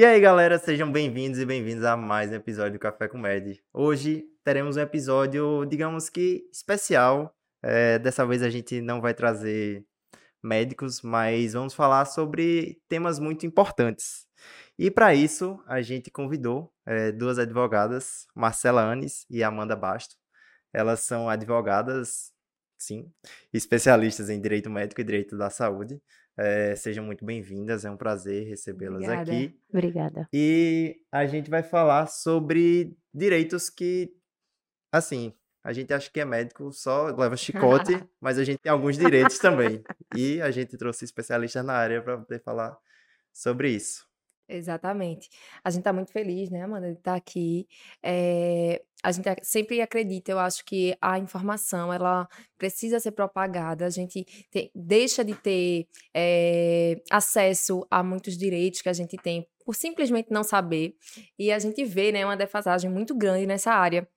E aí, galera, sejam bem-vindos e bem-vindos a mais um episódio do Café com Med. Hoje teremos um episódio, digamos que especial. É, dessa vez a gente não vai trazer médicos, mas vamos falar sobre temas muito importantes. E para isso, a gente convidou é, duas advogadas, Marcela Anes e Amanda Basto. Elas são advogadas, sim, especialistas em direito médico e direito da saúde. É, sejam muito bem-vindas, é um prazer recebê-las aqui. Obrigada. E a gente vai falar sobre direitos que, assim, a gente acha que é médico, só leva chicote, mas a gente tem alguns direitos também. E a gente trouxe especialistas na área para poder falar sobre isso. Exatamente. A gente está muito feliz, né, Amanda, de estar tá aqui. É, a gente sempre acredita, eu acho que a informação, ela precisa ser propagada. A gente deixa de ter é, acesso a muitos direitos que a gente tem por simplesmente não saber. E a gente vê, né, uma defasagem muito grande nessa área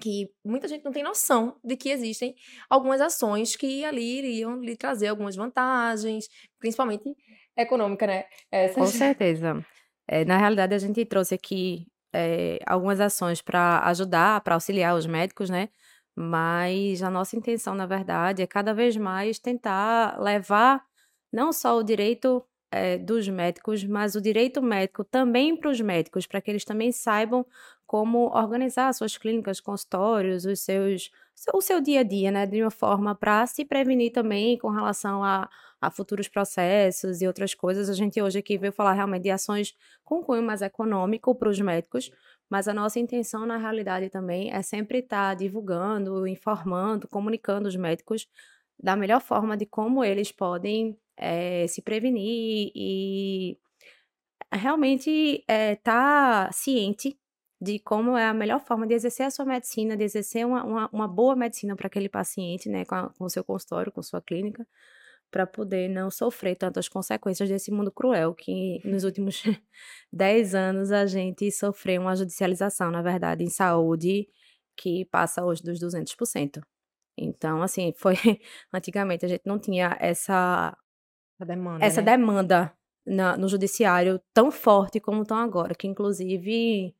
que muita gente não tem noção de que existem algumas ações que ali iriam lhe trazer algumas vantagens, principalmente econômica, né? Essa... Com certeza. É, na realidade, a gente trouxe aqui é, algumas ações para ajudar, para auxiliar os médicos, né? Mas a nossa intenção, na verdade, é cada vez mais tentar levar não só o direito é, dos médicos, mas o direito médico também para os médicos, para que eles também saibam como organizar suas clínicas, consultórios, os seus, o seu dia a dia, né, de uma forma para se prevenir também com relação a, a futuros processos e outras coisas. A gente hoje aqui veio falar realmente de ações com cunho mais econômico para os médicos, mas a nossa intenção, na realidade, também é sempre estar divulgando, informando, comunicando os médicos da melhor forma de como eles podem é, se prevenir e realmente estar é, tá ciente de como é a melhor forma de exercer a sua medicina, de exercer uma, uma, uma boa medicina para aquele paciente, né, com, com o seu consultório, com sua clínica, para poder não sofrer tantas consequências desse mundo cruel que nos últimos 10 anos a gente sofreu uma judicialização, na verdade, em saúde que passa hoje dos 200%. Então, assim, foi antigamente a gente não tinha essa demanda, essa né? demanda na, no judiciário tão forte como estão agora, que inclusive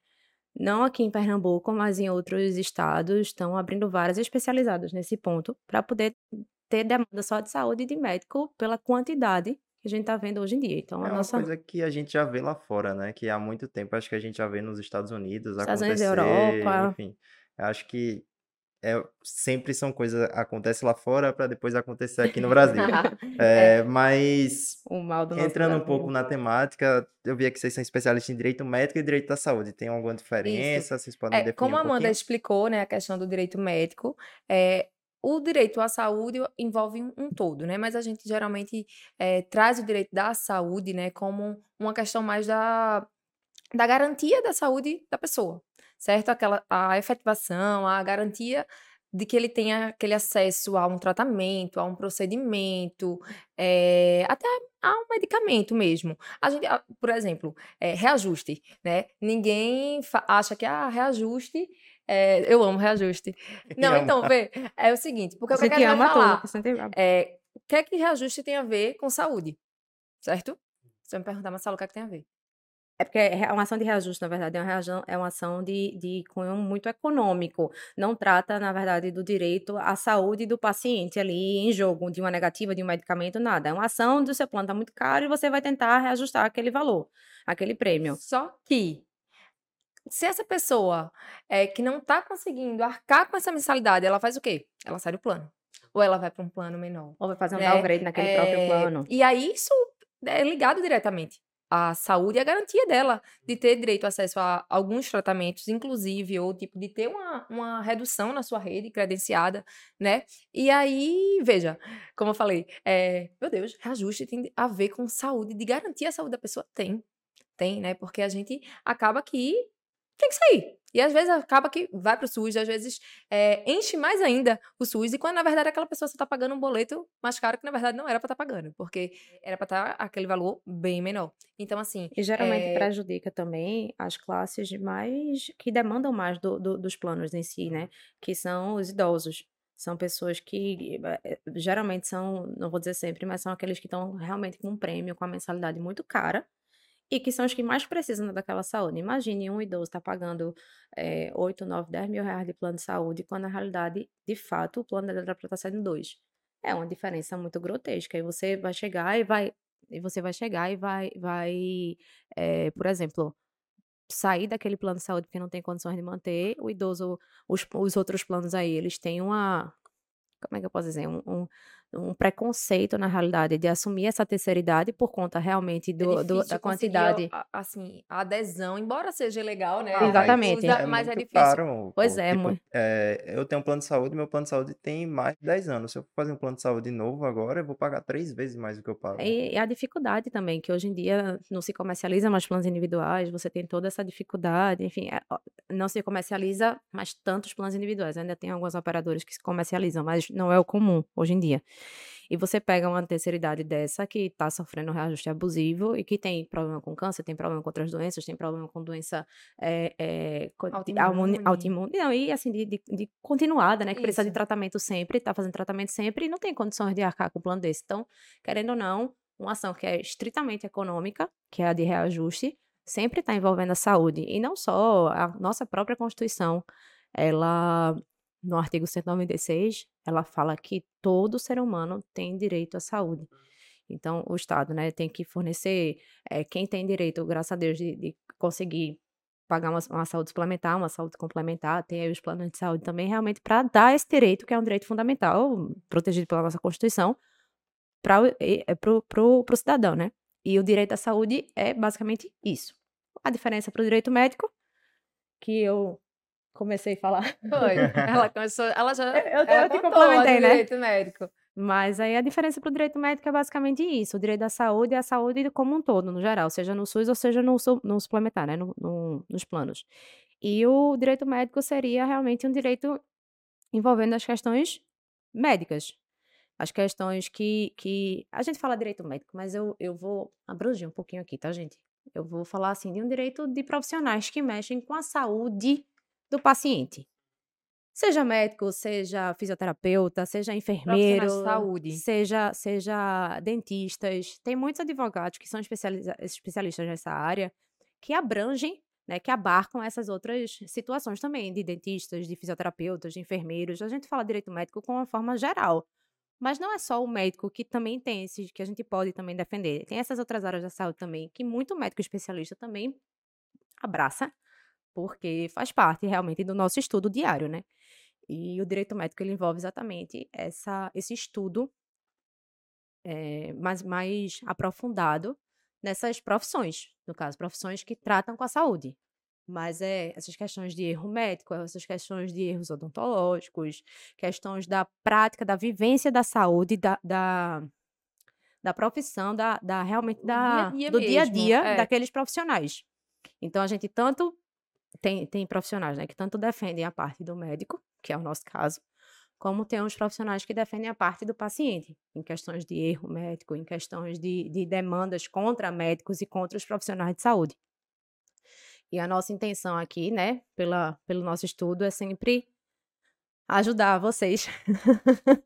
não aqui em Pernambuco, mas em outros estados, estão abrindo várias especializadas nesse ponto para poder ter demanda só de saúde e de médico pela quantidade que a gente está vendo hoje em dia. Então, é uma nossa... coisa que a gente já vê lá fora, né? Que há muito tempo acho que a gente já vê nos Estados Unidos Estados acontecer, Unidos, Europa. enfim. Acho que é, sempre são coisas acontece lá fora para depois acontecer aqui no Brasil. é, mas entrando um pouco na temática, eu vi que vocês são especialistas em direito médico e direito da saúde. Tem alguma diferença? Isso. Vocês podem é, definir Como um a Amanda pouquinho? explicou, né, a questão do direito médico, é, o direito à saúde envolve um todo, né? Mas a gente geralmente é, traz o direito da saúde, né, como uma questão mais da, da garantia da saúde da pessoa certo? Aquela, a efetivação, a garantia de que ele tenha aquele acesso a um tratamento, a um procedimento, é, até a um medicamento mesmo. A gente, por exemplo, é, reajuste, né? Ninguém acha que ah, reajuste. É, eu amo reajuste. Não, então, vê, é o seguinte, porque o que, é que a gente vai falar? É, o que é que reajuste tem a ver com saúde? Certo? Você me perguntar, Marcelo, o que é que tem a ver? É porque é uma ação de reajuste, na verdade, é uma, reação, é uma ação de, de cunho muito econômico. Não trata, na verdade, do direito à saúde do paciente ali em jogo, de uma negativa, de um medicamento, nada. É uma ação do seu plano está muito caro e você vai tentar reajustar aquele valor, aquele prêmio. Só que, se essa pessoa é, que não está conseguindo arcar com essa mensalidade, ela faz o quê? Ela sai do plano. Ou ela vai para um plano menor. Ou vai fazer um né? downgrade naquele é, próprio plano. E aí, isso é ligado diretamente a saúde e a garantia dela de ter direito a acesso a alguns tratamentos, inclusive, ou tipo, de ter uma, uma redução na sua rede credenciada, né? E aí, veja, como eu falei, é, meu Deus, reajuste tem a ver com saúde, de garantir a saúde da pessoa? Tem, tem, né? Porque a gente acaba que tem que sair. E às vezes acaba que vai para o SUS, às vezes é, enche mais ainda o SUS, e quando na verdade aquela pessoa só está pagando um boleto mais caro que na verdade não era para estar tá pagando, porque era para estar tá aquele valor bem menor. Então, assim. E geralmente é... prejudica também as classes mais que demandam mais do, do, dos planos em si, né? Que são os idosos. São pessoas que eh, geralmente são, não vou dizer sempre, mas são aqueles que estão realmente com um prêmio, com a mensalidade muito cara e que são os que mais precisam daquela saúde. Imagine um idoso está pagando é, 8, 9, 10 mil reais de plano de saúde, quando na realidade, de fato, o plano para estar sendo dois. É uma diferença muito grotesca. E você vai chegar e vai. E você vai chegar e vai, vai é, por exemplo, sair daquele plano de saúde porque não tem condições de manter, o idoso, os, os outros planos aí, eles têm uma, como é que eu posso dizer, um, um, um preconceito, na realidade, de assumir essa terceira idade por conta realmente É do, do- difícil da quantidade. a- assim, a adesão, embora seja legal, né? Ah, Exatamente. Usa, mas é muito difícil. caro, Pois pô. é, Tipo, mãe. é, eu tenho um plano de saúde, meu plano de saúde tem mais de 10 anos. Se eu for fazer um plano de saúde novo agora, eu vou pagar três vezes mais do que eu pago. E, e a dificuldade também, que hoje em dia não se comercializa mais planos individuais, você tem toda essa dificuldade, enfim, é, não se comercializa mais tantos planos individuais. Ainda tem alguns operadores que se comercializam, mas não é o comum hoje em dia. E você pega uma terceira idade dessa que está sofrendo reajuste abusivo e que tem problema com câncer, tem problema com outras doenças, tem problema com doença é, é, Autoimune. autoimune, não, e assim, de, de- de continuada, né? Que precisa de Isso. tratamento sempre, está fazendo tratamento sempre e não tem condições de arcar com um plano desse. Então, querendo ou não, uma ação que é estritamente econômica, que é a de reajuste, sempre está envolvendo a saúde. E não só a nossa própria Constituição, ela, no artigo 196, ela fala que todo ser humano tem direito à saúde. Então, o Estado, né, tem que fornecer, eh, quem tem direito, graças a Deus, de, de conseguir pagar uma, uma saúde suplementar, uma saúde complementar, tem aí os planos de saúde também, realmente, para dar esse direito, que é um direito fundamental, protegido pela nossa Constituição, para o cidadão, né? E o direito à saúde é basicamente isso. A diferença para o direito médico, que eu comecei a falar, Foi. Ela começou, ela já Eu- eu- ela eu te complementei, né? direito médico. mas aí a diferença para o direito médico é basicamente isso. O direito à saúde é a saúde como um todo, no geral, seja no SUS ou seja no, no suplementar, né? No- no- nos planos. E o direito médico seria realmente um direito envolvendo as questões médicas. As questões que, que... A gente fala direito médico, mas eu, eu vou abranger um pouquinho aqui, tá, gente? Eu vou falar, assim, de um direito de profissionais que mexem com a saúde do paciente. Seja médico, seja fisioterapeuta, seja enfermeiro, seja, seja dentistas. Tem muitos advogados que são especialistas nessa área que abrangem, né, que abarcam essas outras situações também, de dentistas, de fisioterapeutas, de enfermeiros. A gente fala direito médico com uma forma geral. Mas não é só o médico que também tem esses, que a gente pode também defender. Tem essas outras áreas da saúde também, que muito médico especialista também abraça, porque faz parte realmente do nosso estudo diário, né? E o direito médico ele envolve exatamente essa, esse estudo eh, mais, mais aprofundado nessas profissões, no caso, profissões que tratam com a saúde. Mas é essas questões de erro médico, essas questões de erros odontológicos, questões da prática, da vivência da saúde, da, da, da profissão, da, da realmente dia da, dia do dia a mesmo, dia é. daqueles profissionais. Então a gente tanto tem, tem profissionais né, que tanto defendem a parte do médico, que é o nosso caso, como tem os profissionais que defendem a parte do paciente, em questões de erro médico, em questões de, de demandas contra médicos e contra os profissionais de saúde. E a nossa intenção aqui, né, pela, pelo nosso estudo, é sempre ajudar vocês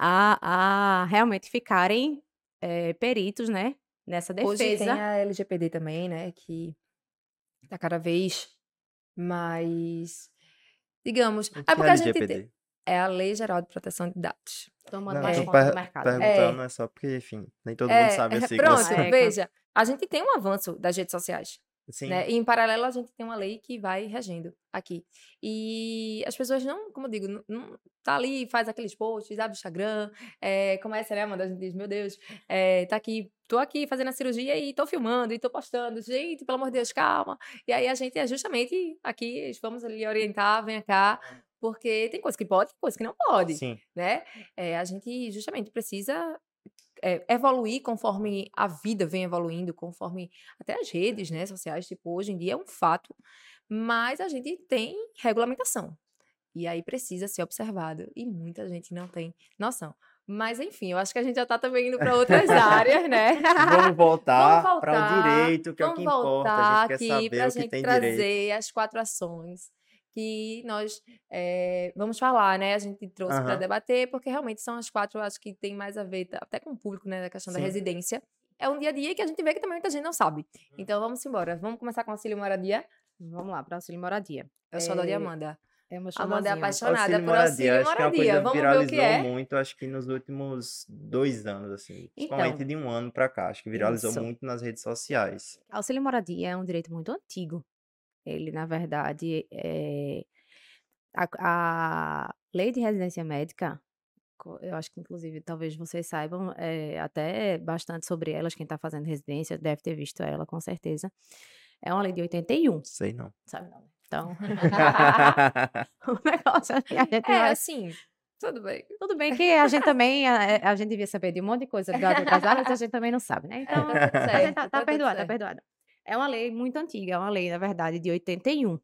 a, a realmente ficarem eh, peritos, né, nessa Hoje tem defesa. a LGPD também, né? Que tá cada vez mais. Digamos. É que porque é a gente é a Lei Geral de Proteção de Dados. Tomando mais conta do mercado. perguntando é só porque, enfim, nem todo mundo É, sabe a é, sigla. pronto. É, veja. A gente tem um avanço das redes sociais. Sim. Né? E em paralelo a gente tem uma lei que vai regendo aqui. E as pessoas não, como eu digo, não, não tá ali, faz aqueles posts, abre o Instagram, é, começa, né, Amanda? A gente diz, meu Deus, é, tá aqui, tô aqui fazendo a cirurgia e tô filmando e tô postando. Gente, pelo amor de Deus, calma. E aí a gente é justamente aqui, vamos ali orientar, vem cá, porque tem coisa que pode, tem coisa que não pode Sim. né? É, a gente justamente precisa é, evoluir conforme a vida vem evoluindo, conforme até as redes né, sociais, tipo, hoje em dia é um fato, mas a gente tem regulamentação. E aí precisa ser observado. E muita gente não tem noção. Mas, enfim, eu acho que a gente já tá também indo para outras áreas, né? Vamos voltar Vamos para o voltar, direito, que é o Vamos que importa. voltar A gente quer aqui saber o que gente tem trazer direito. as quatro ações que nós eh, vamos falar, né? A gente trouxe para Aham. debater, porque realmente são as quatro, eu acho que tem mais a ver tá, até com o público, né? Da questão da Sim. residência. é um dia a dia que a gente vê que também muita gente não sabe. Então vamos embora. Vamos começar com auxílio moradia. Vamos lá, para auxílio moradia. Eu sou a de Amanda. É uma Amanda é apaixonada Auxílio por auxílio acho que é uma moradia. coisa que Vamos ver o viralizou que é. muito, acho que nos últimos dois anos, assim. Principalmente Então. de um ano pra cá. Acho que viralizou Isso. muito nas redes sociais. Auxílio moradia é um direito muito antigo. Ele, na verdade, é... a, a lei de residência médica, eu acho que, inclusive, talvez vocês saibam é, até bastante sobre elas, quem está fazendo residência deve ter visto ela, com certeza. É uma lei de 81, Sei não. sabe não? né? Então, o negócio é a gente É, vai- assim, tudo bem. Tudo bem que a gente também, a, a gente devia saber de um monte de coisa das outras áreas, a gente também não sabe, né? Então, tá tudo a gente certo, tá, tá tá perdoada, tá certo. perdoada. É uma lei muito antiga, é uma lei, na verdade, de 81.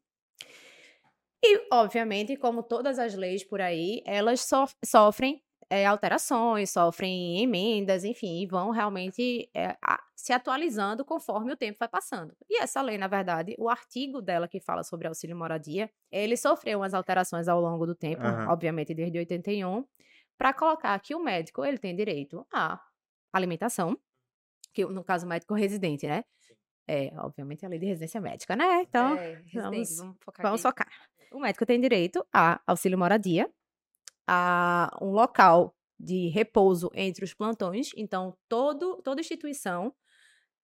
E, obviamente, como todas as leis por aí, elas sof- sofrem é, alterações, sofrem emendas, enfim, e vão realmente é, a- se atualizando conforme o tempo vai passando. E essa lei, na verdade, o artigo dela que fala sobre auxílio moradia, ele sofreu umas alterações ao longo do tempo, Aham. obviamente desde 81, para colocar que o médico ele tem direito à alimentação, que no caso o médico residente, né? É, obviamente a lei de residência médica, né? Então, É, vamos- vamos focar Vamos focar. O médico tem direito a auxílio moradia, a um local de repouso entre os plantões. Então, todo, toda instituição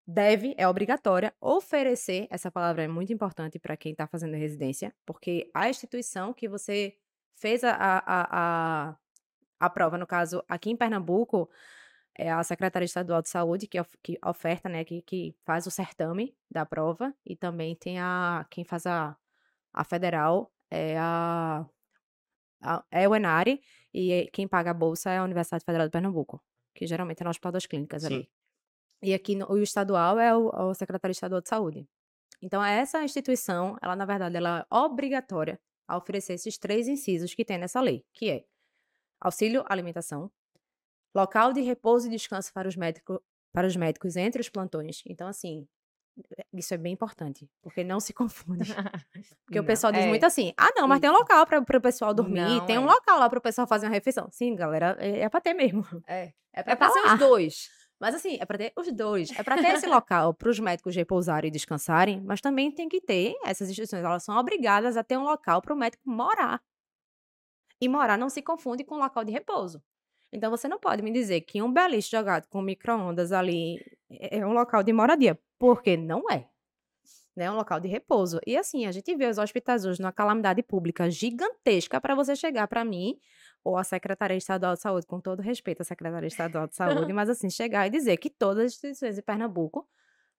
deve, é obrigatória, oferecer. Essa palavra é muito importante para quem está fazendo residência, porque a instituição que você fez a, a, a, a prova, no caso, aqui em Pernambuco, é a Secretaria Estadual de Saúde que, of- que oferta, né, que, que faz o certame da prova, e também tem a quem faz a, a federal é a, a é o Enare e quem paga a bolsa é a Universidade Federal de Pernambuco, que geralmente é no Hospital das Clínicas Sim. ali. E aqui no, o estadual é o, o Secretaria Estadual de Saúde. Então essa instituição, ela na verdade ela é obrigatória a oferecer esses três incisos que tem nessa lei, que é auxílio alimentação, local de repouso e descanso para os médicos para os médicos entre os plantões. Então assim, isso é bem importante, porque não se confunde. Porque o Não, pessoal diz é, muito assim: ah, não, mas tem um isso. local para o pessoal dormir, Não, tem um é. local lá para o pessoal fazer uma refeição. Sim, galera, é, é para ter mesmo. É, É para é ser os dois. Mas assim, é para ter os dois. É para ter esse local para os médicos repousarem e descansarem, mas também tem que ter, essas instituições, elas são obrigadas a ter um local para o médico morar. E morar não se confunde com local de repouso. Então você não pode me dizer que um beliche jogado com micro-ondas ali é é um local de moradia, porque não é. Né? É um local de repouso. E assim, a gente vê os hospitais hoje numa calamidade pública gigantesca para você chegar para mim ou a Secretaria Estadual de Saúde, com todo respeito à Secretaria Estadual de Saúde, mas assim, chegar e dizer que todas as instituições de Pernambuco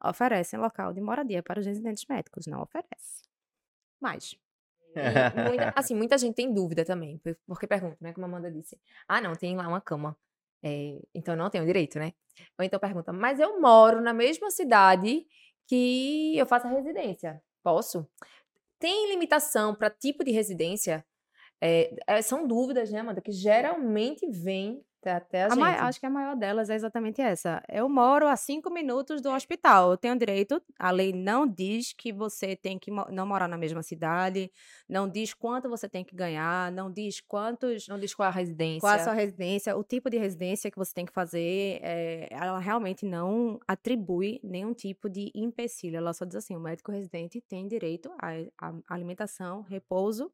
oferecem local de moradia para os residentes médicos. Não oferece. Mas, muita- assim, muita gente tem dúvida também, por- porque pergunta, né? Como a Amanda disse. Ah, não, tem lá uma cama. É, então não tenho direito, né? Ou então pergunta, mas eu moro na mesma cidade que eu faço a residência. Posso? Tem limitação para tipo de residência? É, é, são dúvidas, né, Amanda? Que geralmente vêm até- até a, a gente. mai- acho que a maior delas é exatamente essa. Eu moro a cinco minutos do hospital. Eu tenho direito. A lei não diz que você tem que mo- não morar na mesma cidade, não diz quanto você tem que ganhar, não diz quantos Não diz qual a residência. Qual a sua residência, o tipo de residência que você tem que fazer, é, ela realmente não atribui nenhum tipo de empecilho. Ela só diz assim: o médico residente tem direito à alimentação, repouso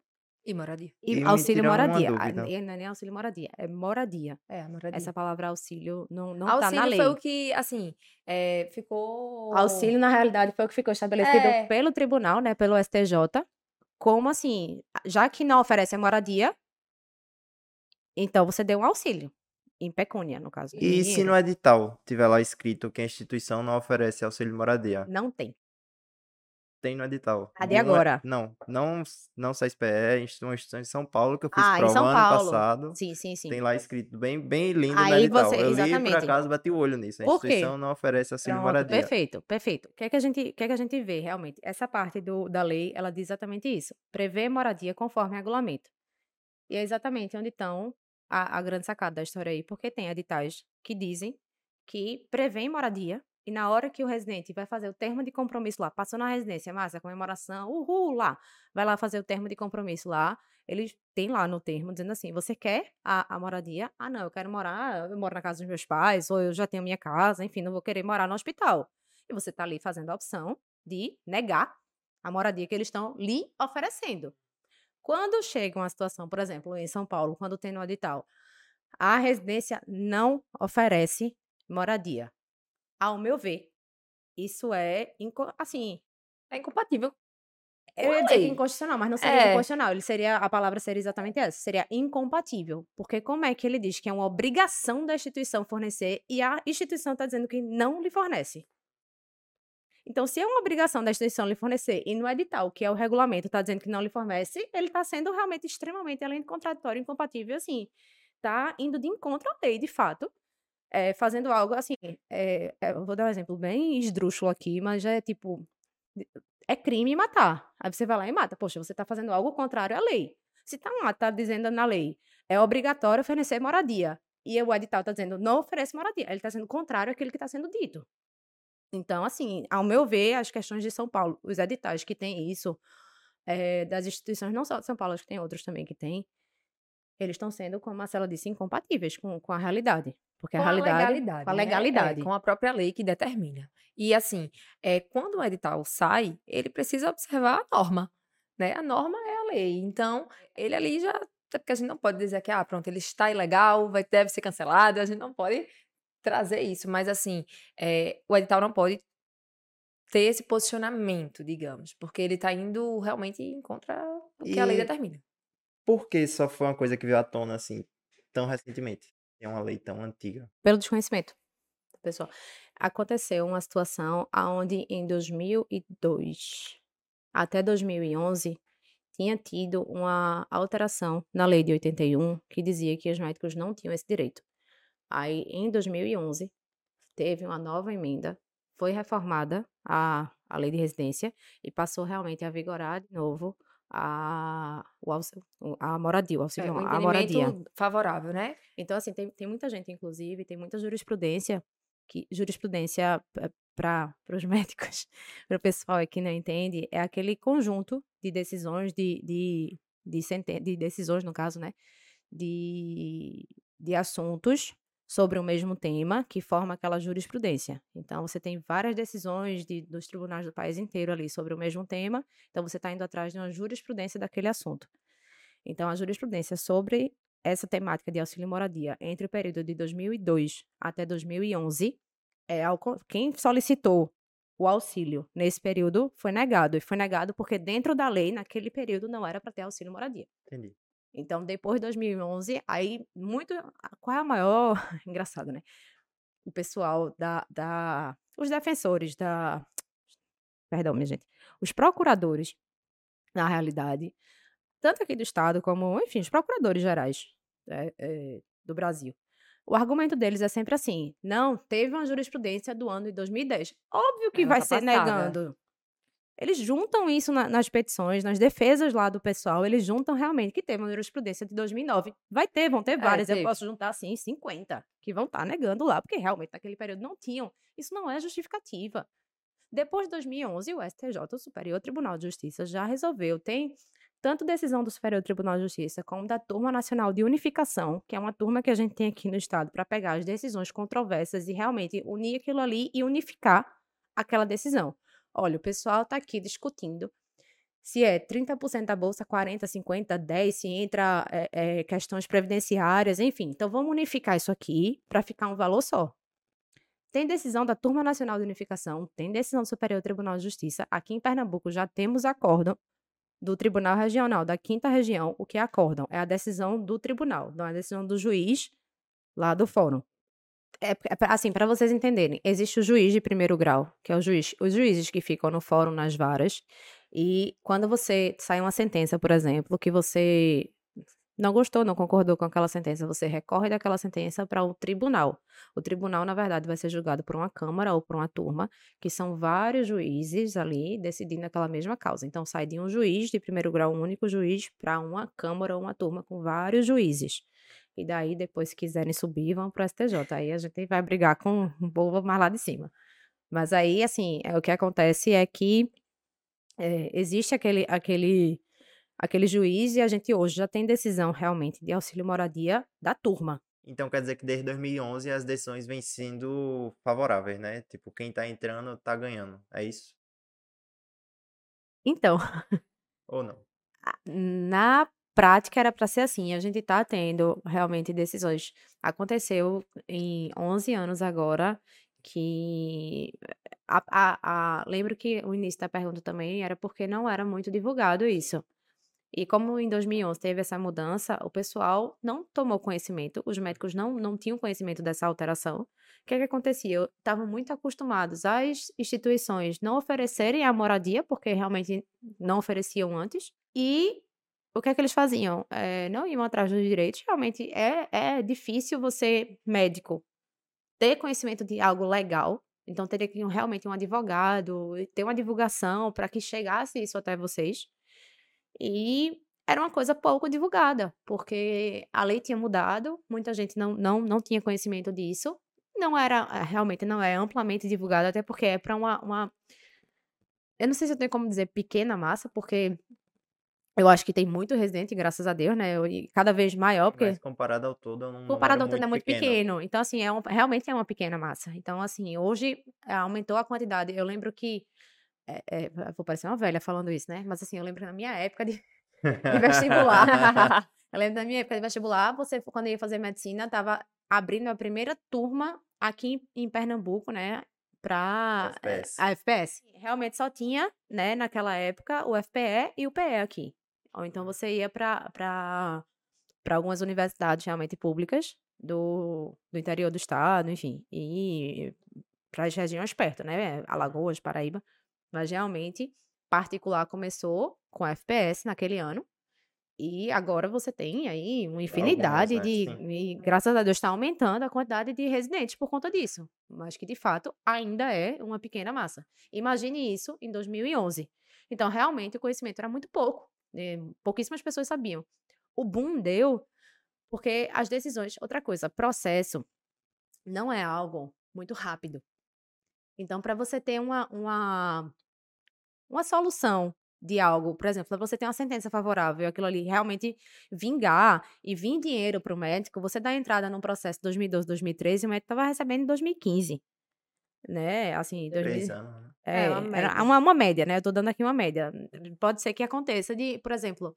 E moradia. e, E auxílio moradia. Ah, e Não é nem auxílio moradia, é moradia. É, moradia. Essa palavra auxílio não, não tá Auxílio na lei. foi o que, assim, é, ficou... Auxílio, na realidade, foi o que ficou estabelecido É. pelo tribunal, né, pelo STJ, como assim, já que não oferece a moradia, então você deu um auxílio, em pecúnia, no caso. E se dinheiro. no edital tiver lá escrito que a instituição não oferece auxílio moradia? Não tem. Tem no edital. A de Nenhuma- agora? Não, não, não CSPE, é insti- uma instituição em São Paulo que eu fiz Ah, prova ano passado. Sim, sim, sim. Tem lá escrito bem, bem lindo no Aí edital. você- eu li, por exatamente. acaso, bati o olho nisso. A instituição não oferece auxílio Pronto, moradia. perfeito, perfeito. O que é que a gente, o que é que a gente vê realmente? Essa parte do, da lei, ela diz exatamente isso. Prevê moradia conforme regulamento. E é exatamente onde estão a, a grande sacada da história aí, porque tem editais que dizem que prevêem moradia e na hora que o residente vai fazer o termo de compromisso lá, passou na residência, massa, comemoração, uhul, lá, vai lá fazer o termo de compromisso lá, eles têm lá no termo dizendo assim: você quer a, a moradia? Ah, não, eu quero morar, eu moro na casa dos meus pais, ou eu já tenho minha casa, enfim, não vou querer morar no hospital. E você está ali fazendo a opção de negar a moradia que eles estão lhe oferecendo. Quando chega uma situação, por exemplo, em São Paulo, quando tem no edital, a residência não oferece moradia. Ao meu ver, isso é, assim, é incompatível eu ia dizer que inconstitucional, mas não seria é. inconstitucional. Ele seria, a palavra seria exatamente essa. Seria incompatível. Porque como é que ele diz que é uma obrigação da instituição fornecer e a instituição está dizendo que não lhe fornece? Então, se é uma obrigação da instituição lhe fornecer e no edital, que é o regulamento, está dizendo que não lhe fornece, ele está sendo realmente extremamente, além de contraditório, incompatível, assim, está indo de encontro à lei, de fato, é, fazendo algo assim. É, é, vou dar um exemplo bem esdrúxulo aqui, mas é tipo é crime matar. Aí você vai lá e mata. Poxa, você está fazendo algo contrário à lei. Se está está dizendo na lei, é obrigatório oferecer moradia. E o edital está dizendo, não oferece moradia. Ele está sendo contrário àquilo que está sendo dito. Então, assim, ao meu ver, as questões de São Paulo, os editais que têm isso, é, das instituições, não só de São Paulo, acho que tem outros também que têm, eles estão sendo, como a Marcela disse, incompatíveis com, com a realidade. Porque com a realidade. A legalidade, com a né? legalidade. É, com a própria lei que determina. E assim, é, quando o edital sai, ele precisa observar a norma. Né? A norma é a lei. Então, ele ali já. Porque a gente não pode dizer que, ah, pronto, ele está ilegal, vai, deve ser cancelado, a gente não pode trazer isso. Mas assim, é, o edital não pode ter esse posicionamento, digamos, porque ele está indo realmente em contra o que e... a lei determina. Por que só foi uma coisa que veio à tona assim tão recentemente? É uma lei tão antiga. Pelo desconhecimento. Pessoal, aconteceu uma situação onde em 2002 até 2011 tinha tido uma alteração na lei de 81 que dizia que os médicos não tinham esse direito. Aí, em 2011, teve uma nova emenda, foi reformada a, a lei de residência e passou realmente a vigorar de novo a, o, a moradia, o auxílio, é, a moradia. favorável, né? Então, assim, tem, tem muita gente, inclusive, tem muita jurisprudência, que jurisprudência para os médicos, para o pessoal que não entende, é aquele conjunto de decisões, de, de, de, de, de decisões, no caso, né? De, de assuntos sobre o mesmo tema que forma aquela jurisprudência. Então, você tem várias decisões de, dos tribunais do país inteiro ali sobre o mesmo tema, então você está indo atrás de uma jurisprudência daquele assunto. Então, a jurisprudência sobre essa temática de auxílio moradia entre o período de 2002 até 2011, é, quem solicitou o auxílio nesse período foi negado. E foi negado porque dentro da lei, naquele período, não era para ter auxílio moradia. Entendi. Então, depois de 2011, aí muito. Qual é a maior. Engraçado, né? O pessoal da, da. Os defensores da. Perdão, minha gente. Os procuradores, na realidade, tanto aqui do Estado como, enfim, os procuradores gerais é, é, do Brasil. O argumento deles é sempre assim: não, teve uma jurisprudência do ano de 2010. Óbvio que é vai ser passada. negando. Eles juntam isso na, nas petições, nas defesas lá do pessoal, eles juntam realmente que teve uma jurisprudência de 2009. Vai ter, vão ter é, várias. É, eu posso juntar, assim, 50 que vão estar tá negando lá, porque realmente naquele período não tinham. Isso não é justificativa. Depois de 2011, o STJ, o Superior Tribunal de Justiça, já resolveu. Tem tanto decisão do Superior Tribunal de Justiça como da Turma Nacional de Unificação, que é uma turma que a gente tem aqui no Estado para pegar as decisões controversas e realmente unir aquilo ali e unificar aquela decisão. Olha, o pessoal está aqui discutindo se é 30% da bolsa, 40%, 50%, 10%, se entra é, é, questões previdenciárias, enfim. Então, vamos unificar isso aqui para ficar um valor só. Tem decisão da Turma Nacional de Unificação, tem decisão do Superior Tribunal de Justiça. Aqui em Pernambuco já temos acórdão do Tribunal Regional da Quinta Região. O que é acórdão? É a decisão do tribunal, não é a decisão do juiz lá do fórum é, é assim, para vocês entenderem, existe o juiz de primeiro grau, que é o juiz, os juízes que ficam no fórum nas varas, e quando você sai uma sentença, por exemplo, que você não gostou, não concordou com aquela sentença, você recorre daquela sentença para o tribunal. O tribunal, na verdade, vai ser julgado por uma câmara ou por uma turma, que são vários juízes ali decidindo aquela mesma causa. Então, sai de um juiz de primeiro grau, um único juiz, para uma câmara ou uma turma com vários juízes. E daí, depois, se quiserem subir, vão para o STJ. Aí a gente vai brigar com o povo mais lá de cima. Mas aí, assim, é, o que acontece é que é, existe aquele, aquele, aquele juiz e a gente hoje já tem decisão realmente de auxílio moradia da turma. Então quer dizer que desde 2011 as decisões vêm sendo favoráveis, né? Tipo, quem tá entrando tá ganhando. É isso? Então, Ou não? na prática era para ser assim. A gente tá tendo realmente decisões. Aconteceu em 11 anos agora que a, a, a- lembro que o início da pergunta também era porque não era muito divulgado isso. E como em 2011 teve essa mudança, o pessoal não tomou conhecimento, os médicos não, não tinham conhecimento dessa alteração. O que é que acontecia? Estavam muito acostumados às instituições não oferecerem a moradia, porque realmente não ofereciam antes, e o que é que eles faziam? Eh, não iam atrás dos direitos. Realmente é, é difícil você, médico, ter conhecimento de algo legal. Então, teria que realmente um advogado, ter uma divulgação para que chegasse isso até vocês. E era uma coisa pouco divulgada, porque a lei tinha mudado, muita gente não, não, não tinha conhecimento disso. Não era, eh, realmente não é amplamente divulgado, até porque é para uma, uma. Eu não sei se eu tenho como dizer pequena massa, porque eu acho que tem muito residente, graças a Deus, né? E cada vez maior, porque. Mas comparado ao todo, é um Comparado ao todo é muito pequeno. pequeno. Então, assim, é um- realmente é uma pequena massa. Então, assim, hoje eh, aumentou a quantidade. Eu lembro que. é, é, vou parecer uma velha falando isso, né? Mas, assim, eu lembro na minha época de, de vestibular. eu lembro da minha época de vestibular, você, quando ia fazer medicina, tava abrindo a primeira turma aqui em, em Pernambuco, né? Pra FPS. a FPS. Realmente só tinha, né, naquela época, o FPE e o PE aqui. Ou então você ia para algumas universidades realmente públicas do, do interior do estado, enfim, e para as regiões perto, né? Alagoas, Paraíba. Mas realmente, particular começou com a FPS naquele ano. E agora você tem aí uma infinidade né? de. E graças a Deus está aumentando a quantidade de residentes por conta disso. Mas que de fato ainda é uma pequena massa. Imagine isso em 2011. Então, realmente, o conhecimento era muito pouco. Né, pouquíssimas pessoas sabiam. O boom deu porque as decisões. Outra coisa, processo não é algo muito rápido. Então, para você ter uma, uma, uma solução de algo, por exemplo, você ter uma sentença favorável, aquilo ali realmente vingar e vir dinheiro para o médico, você dá entrada num processo 2012, 2013 e o médico estava recebendo em 2015. Né? Assim, 2000 Três anos. né? É, É, uma era média. uma, uma média, né? Eu tô dando aqui uma média. Pode ser que aconteça de, por exemplo,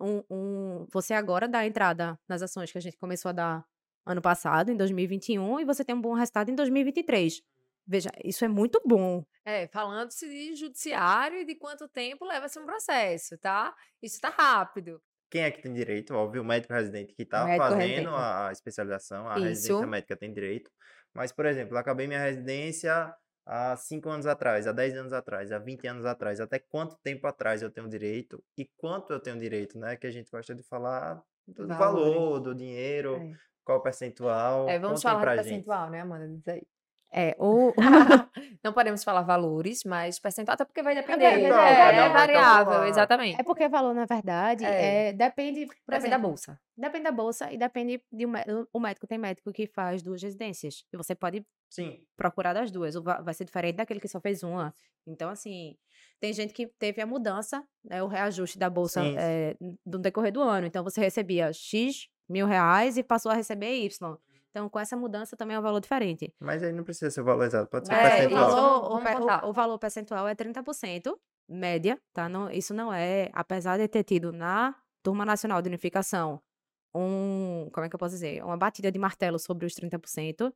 um, um, você agora dá entrada nas ações que a gente começou a dar ano passado, em 2021, e você tem um bom resultado em 2023. Veja, isso é muito bom. É, falando-se de judiciário e de quanto tempo leva-se um processo, tá? Isso tá rápido. Quem é que tem direito? Óbvio, o médico residente que está fazendo residente. a especialização, a residência Isso. médica tem direito. Mas, por exemplo, acabei minha residência há 5 anos atrás, há 10 anos atrás, há 20 anos atrás. Até quanto tempo atrás eu tenho direito e quanto eu tenho direito, né? Que a gente gosta de falar do Valores. valor, do dinheiro, É. qual o percentual. É, vamos falar pra de gente. percentual, né, Amanda? Diz aí. É, o, Não podemos falar valores, mas percentual, até porque vai depender. variável, É, um é vai variável, exatamente. é porque valor, na verdade, É. é, depende, por Depende da exemplo, bolsa. depende da bolsa e depende de um médico. O médico tem médico que faz duas residências. E você pode Sim, procurar das duas. ou va- Vai ser diferente daquele que só fez uma. Então, assim, tem gente que teve a mudança, né, o reajuste da bolsa eh, no decorrer do ano. Então, você recebia X mil reais e passou a receber Y. Então, com essa mudança também é um valor diferente. mas aí não precisa ser o valor exato, pode ser É, o, percentual. isso. valor, o, o- o valor percentual é 30%, média, tá? Não, isso não é, apesar de ter tido na Turma Nacional de Unificação um, como é que eu posso dizer? Uma batida de martelo sobre os 30%,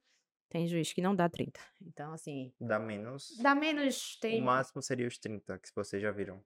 tem juiz que não dá 30%. Então, assim, Dá menos. dá menos, O tem... máximo seria os 30, que vocês já viram.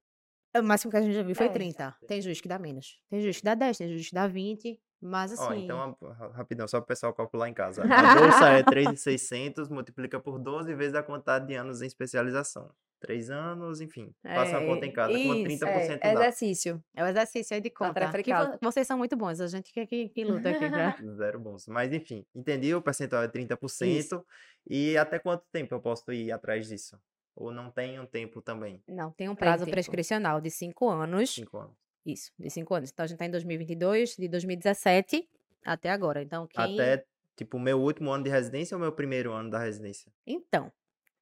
O máximo que a gente já viu foi É. 30. Tem juiz que dá menos. Tem juiz que dá 10, tem juiz que dá 20, mas Ó, assim... então, a- ra- rapidão, só para o pessoal calcular em casa. A bolsa é 3.600, multiplica por 12 vezes a quantidade de anos em especialização. 3 anos, enfim. Passa uma conta em É, casa. Com isso, 30% É, dá. exercício. É o exercício aí de conta. tarefa de Que vocês são muito bons, a gente que, que, que luta aqui pra... Zero bons. Mas, enfim, entendi. O percentual é 30%. E até quanto tempo eu posso ir atrás disso? Ou não tem um tempo também? Não, tem um Tem prazo tempo. prescricional de 5 anos. 5 anos. Isso, de 5 anos. Então, a gente tá em 2022, de 2017 até agora. Então, quem... Até, tipo, o meu último ano de residência ou meu primeiro ano da residência? Então,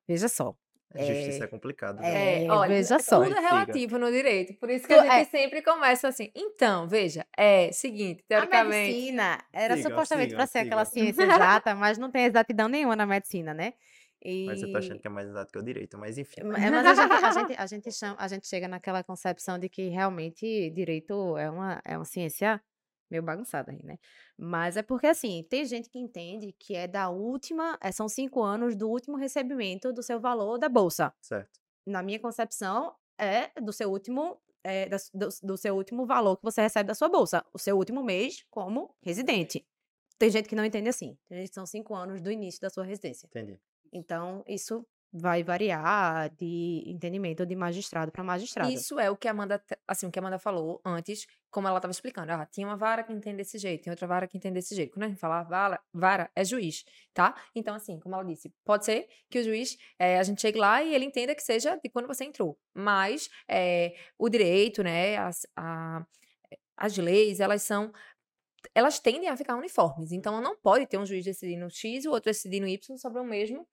Veja só. Justiça é, É, complicado. viu? é, É, olha, veja só. tudo é Siga. relativo no direito. Por isso que Tu- a gente é. sempre começa assim. Então, veja, é seguinte, A teoricamente. medicina era Sigam, supostamente para ser aquela sigam. ciência exata, mas não tem exatidão nenhuma na medicina, né? E... Mas você tá achando que é mais exato que o direito, mas enfim. Ma- é, mas a gente, a, gente, a, gente chama, a gente chega naquela concepção de que realmente direito é uma, é uma ciência meio bagunçada aí, né? Mas é porque, assim, tem gente que entende que é da última, é, são cinco anos do último recebimento do seu valor da bolsa. Certo. Na minha concepção, é do seu último, é, do, do seu último valor que você recebe da sua bolsa. O seu último mês como residente. Tem gente que não entende assim. Tem gente que são cinco anos do início da sua residência. Entendi. Então, isso vai variar de entendimento de magistrado para magistrado. Isso é o que a Amanda, assim, o que a Amanda falou antes, como ela estava explicando. Ah, tinha uma vara que entende desse jeito, tem outra vara que entende desse jeito. Quando a gente fala vara, vara é juiz, tá? Então, assim, como ela disse, pode ser que o juiz, eh, a gente chegue lá e ele entenda que seja de quando você entrou. Mas eh, o direito, né, as, a- as leis, elas são elas tendem a ficar uniformes. Então, não pode ter um juiz decidindo X e o outro decidindo Y sobre o mesmo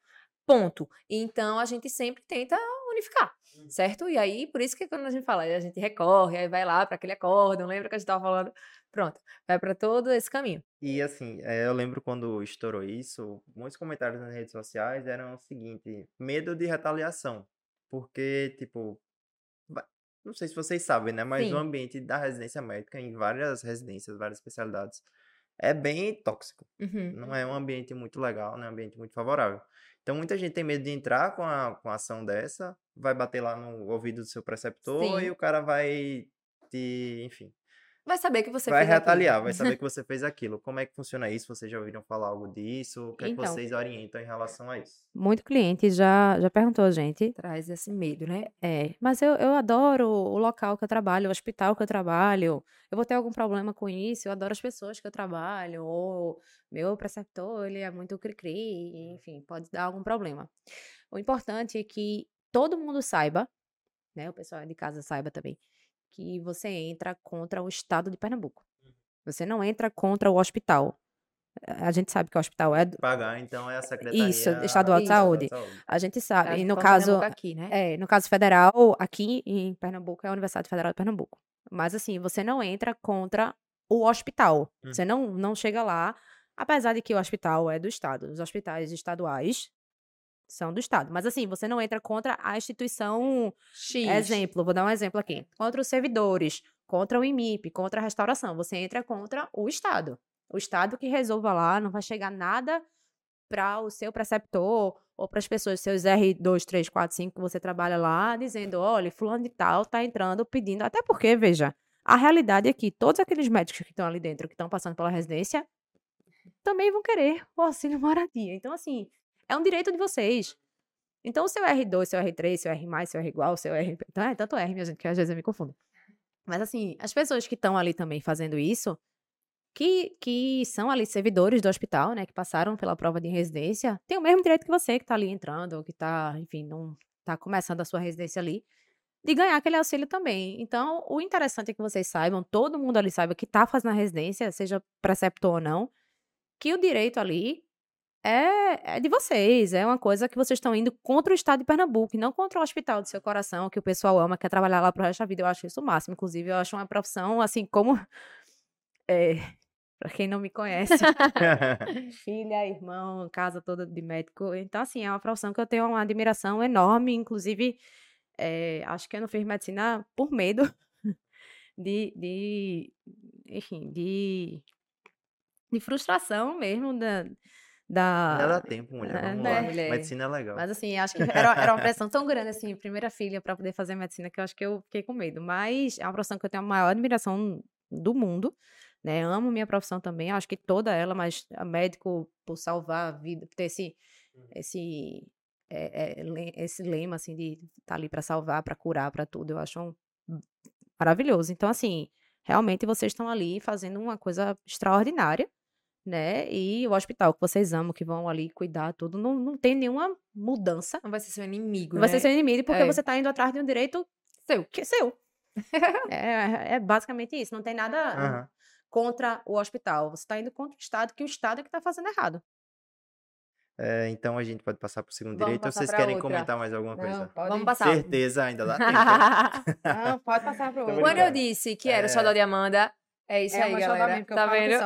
ponto. Então, a gente sempre tenta unificar, certo? E aí, por isso que quando a gente fala, a gente recorre, aí vai lá para aquele acórdão, lembra que a gente estava falando? Pronto, vai para todo esse caminho. E assim, eh, eu lembro quando estourou isso, muitos comentários nas redes sociais eram o seguinte, medo de retaliação. Porque, tipo, não sei se vocês sabem, né? Mas Sim. o ambiente da residência médica em várias residências, várias especialidades, é bem tóxico. Uhum. Não é um ambiente muito legal, não é um ambiente muito favorável. Então, muita gente tem medo de entrar com a, com a ação dessa, vai bater lá no ouvido do seu preceptor e Sim. o cara vai te, enfim, Vai saber que você vai fez aquilo. retaliar, vai saber que você fez aquilo. Como é que funciona isso? Vocês já ouviram falar algo disso? O que é que Então. vocês orientam em relação a isso? Muito cliente já, já perguntou a gente. Traz esse medo, né? É, mas eu, eu adoro o local que eu trabalho, o hospital que eu trabalho. Eu vou ter algum problema com isso? Eu adoro as pessoas que eu trabalho. Ou meu preceptor, ele é muito cri-cri, enfim, pode dar algum problema. O importante é que todo mundo saiba, né? O pessoal de casa saiba também, que você entra contra o Estado de Pernambuco. Você não entra contra o hospital. A gente sabe que o hospital é do- Pagar, então, é a Secretaria Isso, Estadual de Isso. Saúde. A gente sabe. Caso E no caso, aqui, né? é, no caso federal, aqui em Pernambuco é a Universidade Federal de Pernambuco. Mas assim, você não entra contra o hospital. Hum. Você não, não chega lá, apesar de que o hospital é do Estado. Os hospitais estaduais são do Estado. Mas assim, você não entra contra a instituição. X. Exemplo, vou dar um exemplo aqui. Contra os servidores, contra o IMIP, contra a restauração. Você entra contra o Estado. O Estado que resolva lá, não vai chegar nada para o seu preceptor ou para as pessoas, seus R2, 3, 4, 5 que você trabalha lá, dizendo, olha, fulano de tal tá entrando pedindo. Até porque, veja, a realidade é que todos aqueles médicos que estão ali dentro, que estão passando pela residência, também vão querer o auxílio moradia. Então, assim, é um direito de vocês. Então, o seu R2, seu R3, seu R+, seu R igual, seu R... Então, é tanto R, minha gente, que às vezes eu me confundo. Mas, assim, as pessoas que estão ali também fazendo isso, que, que são ali servidores do hospital, né, que passaram pela prova de residência, têm o mesmo direito que você que está ali entrando, ou que está, enfim, não está começando a sua residência ali, de ganhar aquele auxílio também. Então, o interessante é que vocês saibam, todo mundo ali saiba que está fazendo a residência, seja preceptor ou não, que o direito ali é, é de vocês, é uma coisa que vocês estão indo contra o estado de Pernambuco e não contra o hospital do seu coração, que o pessoal ama, quer trabalhar lá pro resto da vida. Eu acho isso o máximo. Inclusive, eu acho uma profissão, assim, como. É, para quem não me conhece, filha, irmão, casa toda de médico. Então, assim, é uma profissão que eu tenho uma admiração enorme. Inclusive, é, acho que eu não fiz medicina por medo de, de enfim, de, de frustração mesmo da, da, Ainda dá tempo, mulher. É, Vamos né, lá. mulher? Medicina é legal. mas assim, acho que era, era uma pressão tão grande, assim, primeira filha para poder fazer medicina, que eu acho que eu fiquei com medo. Mas é uma profissão que eu tenho a maior admiração do mundo, né? Amo minha profissão também, acho que toda ela, mas a médico por salvar a vida, por ter esse, esse, é, é, esse lema, assim, de estar ali para salvar, para curar, para tudo, eu acho um- maravilhoso. Então, assim, realmente vocês estão ali fazendo uma coisa extraordinária né? E o hospital que vocês amam, que vão ali cuidar tudo, não, não tem nenhuma mudança. Não vai ser seu inimigo, Não vai né? ser seu inimigo porque É. você tá indo atrás de um direito Seu. que é seu. é, é basicamente isso. Não tem nada Aham. contra o hospital. Você tá indo contra o Estado, que o Estado é que tá fazendo errado. É, então a gente pode passar para o segundo Vamos direito. Ou vocês querem outra. comentar mais alguma Não, coisa? pode. Vamos passar. Certeza, ainda dá tempo. Não, pode passar pro Tô outro. Quando eu disse que era É. o xodó de Amanda, é isso É aí, galera. Tá vendo?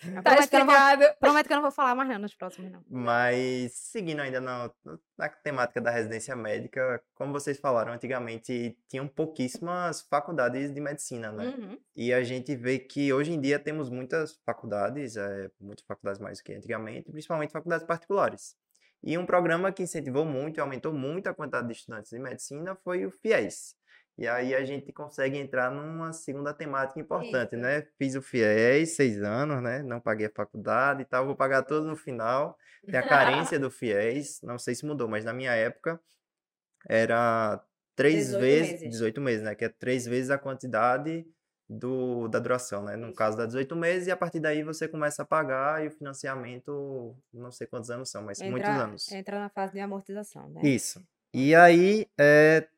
Tá Prometo que eu não vou- explicado. Prometo que eu não vou falar mais não nos próximos, não. Mas seguindo ainda na, na temática da residência médica, como vocês falaram, antigamente tinham pouquíssimas faculdades de medicina, né? Uhum. E a gente vê que hoje em dia temos muitas faculdades, é, muitas faculdades mais do que antigamente, principalmente faculdades particulares. E um programa que incentivou muito e aumentou muito a quantidade de estudantes de medicina foi o FIES. E aí a gente consegue entrar numa segunda temática importante, Isso. né? Fiz o FIES, seis anos, né? Não paguei a faculdade e tal, vou pagar tudo no final. Tem a carência do FIES, não sei se mudou, mas na minha época era três 18 vezes, meses. 18 meses, né? Que é três vezes a quantidade do, da duração, né? No caso dá 18 meses e a partir daí você começa a pagar e o financiamento, não sei quantos anos são, mas muitos Entra, anos. entra na fase de amortização, né? Isso. E aí, é,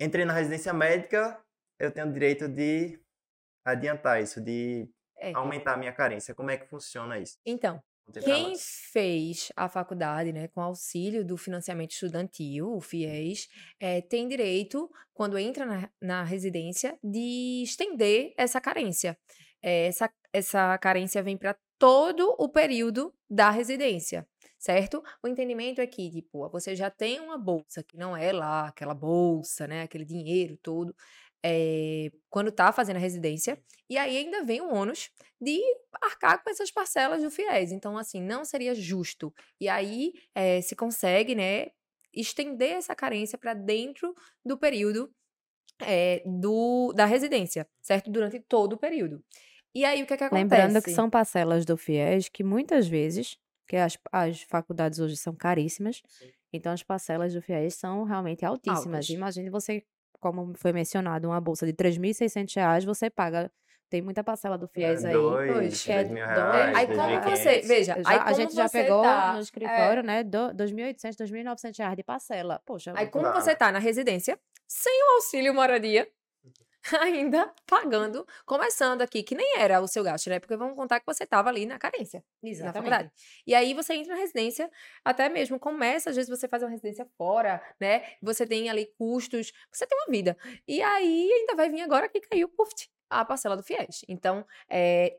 entrei na residência médica, eu tenho o direito de adiantar isso, de É. aumentar a minha carência. Como é que funciona isso? Então, Quem fez a faculdade, né, com auxílio do financiamento estudantil, o FIES, eh, tem direito, quando entra na, na residência, de estender essa carência. Eh, essa, essa carência vem para todo o período da residência, certo? O entendimento é que, tipo, você já tem uma bolsa, que não é lá aquela bolsa, né, aquele dinheiro todo, eh, quando tá fazendo a residência, e aí ainda vem o ônus de arcar com essas parcelas do FIES. Então, assim, não seria justo. E aí eh, se consegue, né, estender essa carência para dentro do período eh, do, da residência, certo? Durante todo o período. E aí, o que é que acontece? Lembrando que são parcelas do FIES que muitas vezes, que as, as faculdades hoje são caríssimas, então as parcelas do FIES são realmente altíssimas. Altas. Imagine você, como foi mencionado, uma bolsa de 3.600 reais, você paga, tem muita parcela do FIES aí. dois, dois, que é dois mil dois- reais, Aí como você, veja, Já- aí a gente já pegou tá, no é, escritório, né? do- 2.800, 2.900 reais de parcela. Poxa, Aí como você tá na residência, sem o auxílio moradia, ainda pagando, começando aqui, que nem era o seu gasto, né? Porque vamos contar que você tava ali na carência. na faculdade. E aí você entra na residência, até mesmo começa, às vezes você faz uma residência fora, né? Você tem ali custos, você tem uma vida. E aí ainda vai vir agora que caiu puf, a parcela do FIES. Então, é,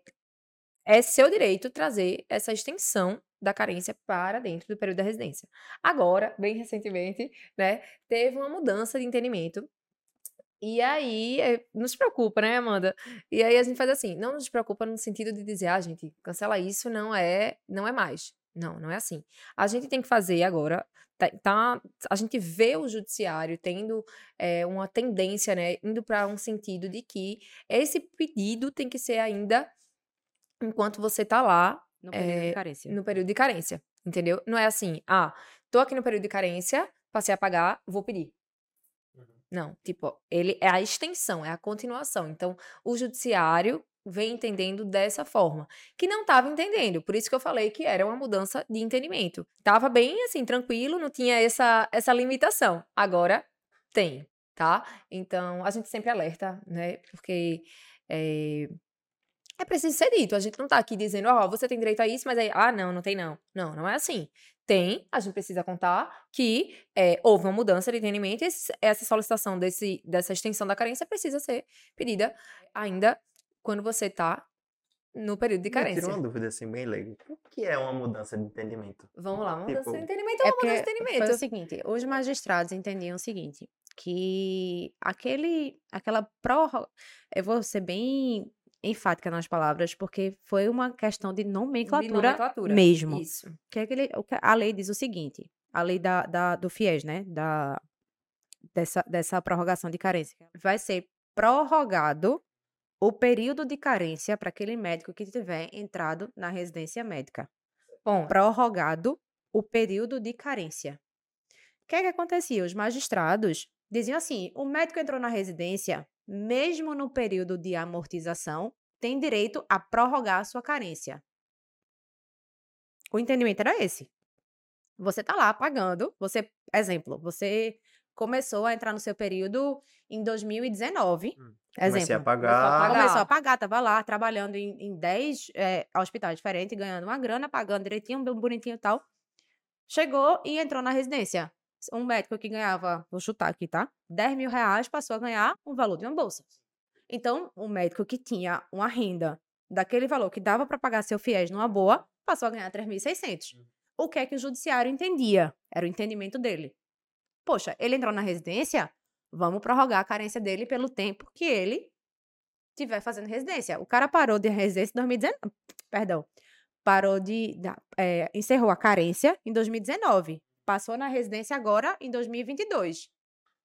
é seu direito trazer essa extensão da carência para dentro do período da residência. Agora, bem recentemente, né, teve uma mudança de entendimento. E aí, é, não se preocupa, né, Amanda? E aí a gente faz assim, não nos preocupa no sentido de dizer, ah, gente, cancela isso, não é, não é mais. Não, não é assim. A gente tem que fazer agora, tá, tá- a gente vê o judiciário tendo é, uma tendência, né, indo para um sentido de que esse pedido tem que ser ainda enquanto você tá lá No período de é, carência. no período de carência, entendeu? Não é assim, ah, tô aqui no período de carência, passei a pagar, vou pedir. Não, tipo, ele é a extensão, é a continuação. Então, o judiciário vem entendendo dessa forma, que não estava entendendo. Por isso que eu falei que era uma mudança de entendimento. Tava bem assim, tranquilo, não tinha essa essa limitação. Agora tem, tá? Então, a gente sempre alerta, né? Porque é, é preciso ser dito. A gente não tá aqui dizendo, ó, você tem direito a isso, mas aí, ah, não, não tem não. Não, não é assim. Tem, a gente precisa contar que é, houve uma mudança de entendimento e esse- essa solicitação desse, dessa extensão da carência precisa ser pedida ainda quando você tá no período de Me tira carência. uma dúvida assim, bem leigo. O que é uma mudança de entendimento? Vamos lá, uma mudança Tipo, de entendimento é É uma mudança de porque entendimento. foi o seguinte, os magistrados entendiam o seguinte, que aquele, aquela prórroga, eu vou ser bem enfática nas palavras, porque foi uma questão de De nomenclatura, nomenclatura. mesmo. Isso. Que é que a lei diz o seguinte, a lei da, da- do FIES, né, da, dessa, dessa prorrogação de carência, vai ser prorrogado o período de carência para aquele médico que tiver entrado na residência médica Bom, prorrogado o período de carência. O que é que acontecia? Os magistrados diziam assim: o médico entrou na residência, mesmo no período de amortização, tem direito a prorrogar a sua carência. O entendimento era esse. Você tá lá pagando, você, exemplo, você começou a entrar no seu período em 2019. Comecei Exemplo. a pagar. Começou a pagar, tava lá trabalhando em, em 10 eh, hospitais diferentes, ganhando uma grana, pagando direitinho, bonitinho e tal. chegou e entrou na residência. Um médico que ganhava, vou chutar aqui, tá? 10 mil reais passou a ganhar o valor de uma bolsa. Então, o médico que tinha uma renda daquele valor que dava para pagar seu fiéis numa boa, passou a ganhar 3.600. O que é que o judiciário entendia? Era o entendimento dele. Poxa, ele entrou na residência, vamos prorrogar a carência dele pelo tempo que ele tiver fazendo residência. O cara parou de residência em 2019, perdão, parou de, é, encerrou a carência em 2019, passou na residência agora em 2022.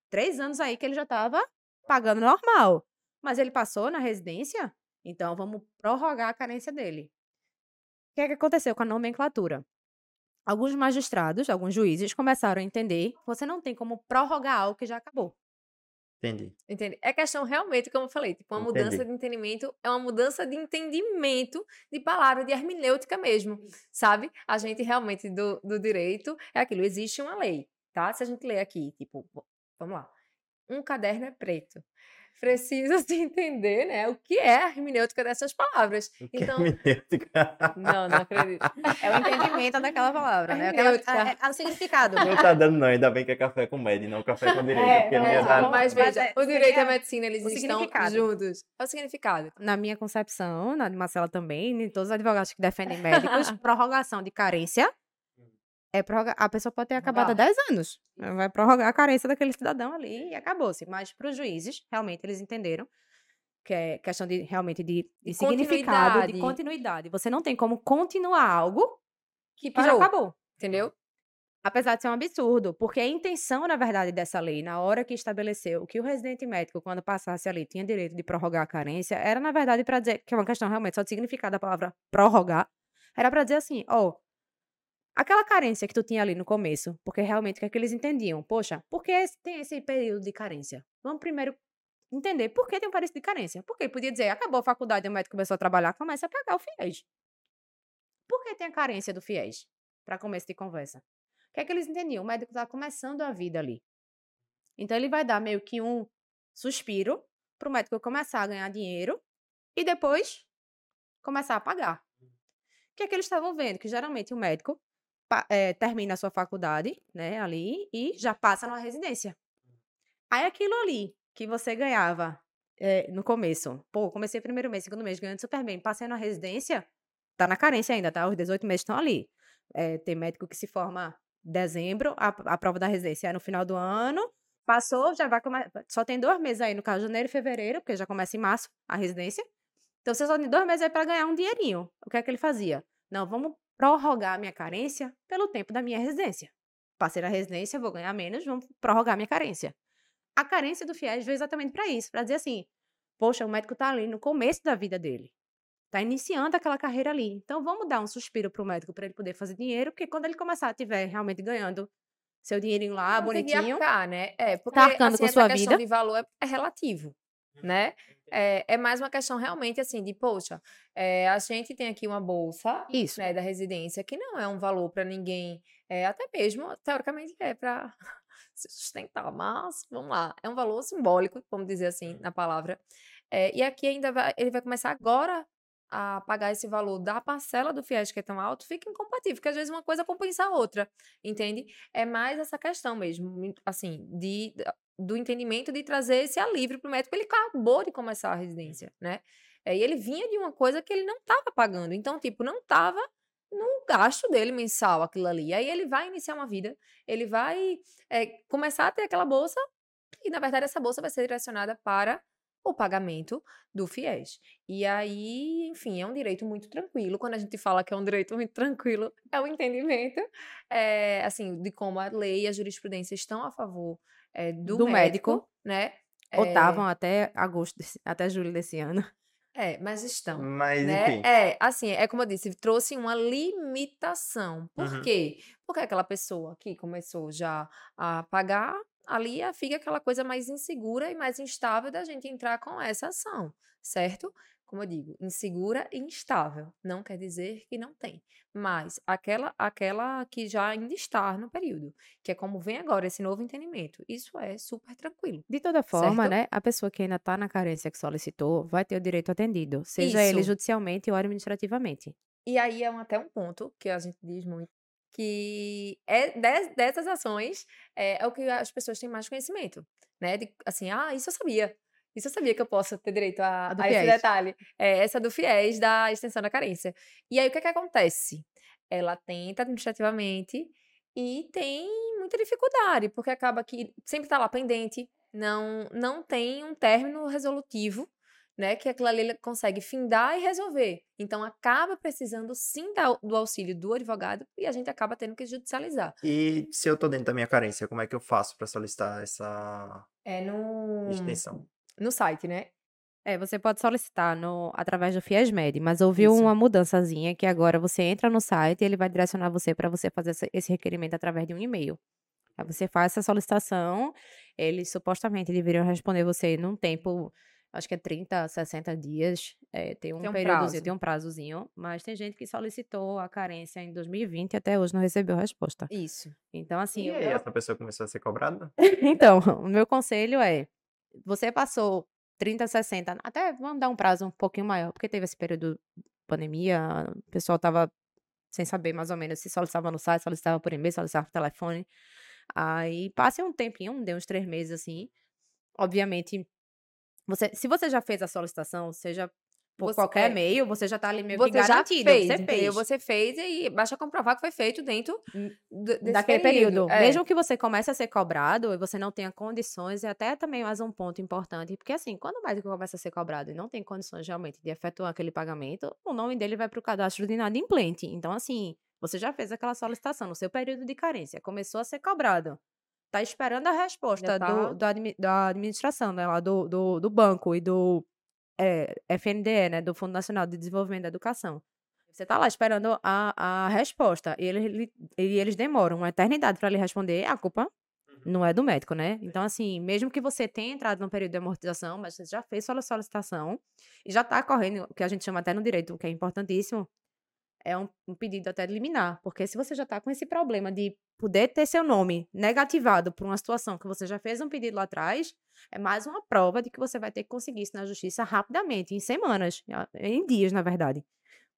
Três anos aí que ele já estava pagando normal, mas ele passou na residência, então vamos prorrogar a carência dele. O que, é que aconteceu com a nomenclatura? Alguns magistrados, alguns juízes começaram a entender que você não tem como prorrogar algo que já acabou. Entendi. Entendi. É questão realmente, como eu falei, tipo, uma Entendi. mudança de entendimento, é uma mudança de entendimento de palavra, de hermenêutica mesmo, sabe? A gente realmente, do, do direito, é aquilo, existe uma lei, tá? Se a gente ler aqui, tipo, vamos lá, um caderno é preto. Precisa se entender, né, o que é a hermenêutica dessas palavras. O que é Então, hermenêutica? não, não acredito. É o entendimento daquela palavra, né? Aquela, Hermenêutica. é, é o significado. Não tá dando, não. Ainda bem que é café com med, não café com direito. É, porque não é, ia dar. Mas veja, é- o direito e a medicina, eles estão juntos. É o significado. Na minha concepção, na de Marcela também, nem todos os advogados que defendem médicos, prorrogação de carência é prorroga... a pessoa pode ter acabado há Prorrogar. 10 anos. Vai prorrogar a carência daquele cidadão ali e acabou-se. Mas para os juízes, realmente, eles entenderam que é questão de realmente de, de significado, de continuidade. Você não tem como continuar algo Que que já acabou. entendeu? Apesar de ser um absurdo, porque a intenção, na verdade, dessa lei, na hora que estabeleceu que o residente médico, quando passasse ali, tinha direito de prorrogar a carência, era, na verdade, para dizer, que é uma questão realmente só de significado da palavra prorrogar, era para dizer assim, ó, aquela carência que tu tinha ali no começo, porque realmente o que é que eles entendiam? Poxa, por que tem esse período de carência? Vamos primeiro entender por que tem um período de carência. Porque podia dizer, acabou a faculdade, o médico começou a trabalhar, começa a pagar o FIES. Por que tem a carência do FIES? Para começo de conversa. O que é que eles entendiam? O médico está começando a vida ali. Então ele vai dar meio que um suspiro para o médico começar a ganhar dinheiro e depois começar a pagar. O que é que eles estavam vendo? Que geralmente o médico eh, termina a sua faculdade, né, ali, e já passa numa residência. Aí aquilo ali que você ganhava eh, no começo, pô, comecei primeiro mês, segundo mês, ganhando super bem, passei na residência, tá na carência ainda, tá? Os 18 meses estão ali. Eh, tem médico que se forma em dezembro, a, a prova da residência é no final do ano, passou, já vai começar, só tem dois meses aí, no caso, janeiro e fevereiro, porque já começa em março a residência. Então, você só tem dois meses aí para ganhar um dinheirinho. O que é que ele fazia? Não, vamos prorrogar a minha carência pelo tempo da minha residência. Passei na residência, vou ganhar menos, vamos prorrogar a minha carência. A carência do FIES veio exatamente para isso, para dizer assim, poxa, o médico tá ali no começo da vida dele. Tá iniciando aquela carreira ali. Então vamos dar um suspiro pro médico para ele poder fazer dinheiro, porque quando ele começar a tiver realmente ganhando seu dinheirinho lá, Conseguir bonitinho, arcar, né? É, porque arcando assim, com essa sua questão vida. de valor é, é relativo, né? É, é mais uma questão realmente assim de, poxa, é, a gente tem aqui uma bolsa isso. né, da residência que não é um valor para ninguém, é, até mesmo, teoricamente, é para se sustentar, mas vamos lá, é um valor simbólico, vamos dizer assim, na palavra. É, e aqui ainda vai, ele vai começar agora a pagar esse valor da parcela do FIES que é tão alto, fica incompatível, porque às vezes uma coisa compensa a outra, entende? É mais essa questão mesmo, assim, de, do entendimento de trazer esse alívio para o médico. Ele acabou de começar a residência, né? É, e ele vinha de uma coisa que ele não estava pagando. Então, tipo, não estava no gasto dele mensal aquilo ali. Aí ele vai iniciar uma vida, ele vai é, começar a ter aquela bolsa, e na verdade essa bolsa vai ser direcionada para o pagamento do FIES. E aí, enfim, é um direito muito tranquilo. Quando a gente fala que é um direito muito tranquilo, é o entendimento, é, assim, de como a lei e a jurisprudência estão a favor é, do, Do médico, médico. né? Ou É, estavam até agosto, desse- até julho desse ano. É, mas estão. Mas, né? enfim. É, assim, é como eu disse, trouxe uma limitação. Por Uhum. quê? Porque aquela pessoa que começou já a pagar, ali a- fica aquela coisa mais insegura e mais instável da gente entrar com essa ação, certo? Como eu digo, insegura e instável. Não quer dizer que não tem. Mas aquela, aquela que já ainda está no período, que é como vem agora esse novo entendimento. Isso é super tranquilo. De toda forma, Certo? né, a pessoa que ainda está na carência que solicitou vai ter o direito atendido, seja ele Isso. judicialmente ou administrativamente. E aí é um- até um ponto que a gente diz muito, que é des- dessas ações é, é o que as pessoas têm mais conhecimento, né? De, assim, ah, isso eu sabia. Isso eu sabia que eu posso ter direito a, A a esse detalhe. É, essa do FIES, da extensão da carência. E aí, o que é que acontece? Ela tenta administrativamente e tem muita dificuldade, porque acaba que sempre tá lá pendente, não, não tem um término resolutivo, né? Que aquilo ali consegue findar e resolver. Então, acaba precisando sim do auxílio do advogado e a gente acaba tendo que judicializar. E se eu tô dentro da minha carência, como é que eu faço pra solicitar essa É no, extensão? no site, né? É, você pode solicitar no, através do FIESMED, mas houve uma mudançazinha que agora você entra no site e ele vai direcionar você para você fazer esse, esse requerimento através de um e-mail. Aí você faz essa solicitação, eles supostamente deveriam responder você num tempo, acho que é 30, 60 dias, é, tem um, Tem um períodozinho, tem um prazozinho, mas tem gente que solicitou a carência em 2020 e até hoje não recebeu resposta. Isso. Então, assim, E aí, essa pessoa começou a ser cobrada? então, o meu conselho é: você passou 30, 60, até vamos dar um prazo um pouquinho maior, porque teve esse período de pandemia, o pessoal tava sem saber mais ou menos se solicitava no site, solicitava por e-mail, solicitava por telefone. Aí passe um tempinho, deu uns três meses assim. Obviamente, você, se você já fez a solicitação, seja por Você- qualquer é. meio, você já tá ali meio que Você já garantido. fez, você fez. Você fez e aí basta comprovar que foi feito dentro Hum, daquele período. É. Mesmo que você comece a ser cobrado e você não tenha condições, é até também mais um ponto importante, porque assim, quando o médico começa a ser cobrado e não tem condições realmente de efetuar aquele pagamento, o nome dele vai para o cadastro de inadimplente. Então, assim, você já fez aquela solicitação no seu período de carência, começou a ser cobrado. Tá esperando a resposta tá- do, admi- da administração, né, lá do, do, do banco e do é, FNDE, né, do Fundo Nacional de Desenvolvimento da Educação. Você tá lá esperando a, a resposta e, ele, e eles demoram uma eternidade para lhe responder, a culpa não é do médico, né? Então, assim, mesmo que você tenha entrado num período de amortização, mas você já fez sua solicitação e já tá correndo, o que a gente chama até no direito, o que é importantíssimo, é um, um pedido até de liminar. Porque se você já tá com esse problema de poder ter seu nome negativado por uma situação que você já fez um pedido lá atrás, é mais uma prova de que você vai ter que conseguir isso na justiça rapidamente, em semanas, em dias, na verdade.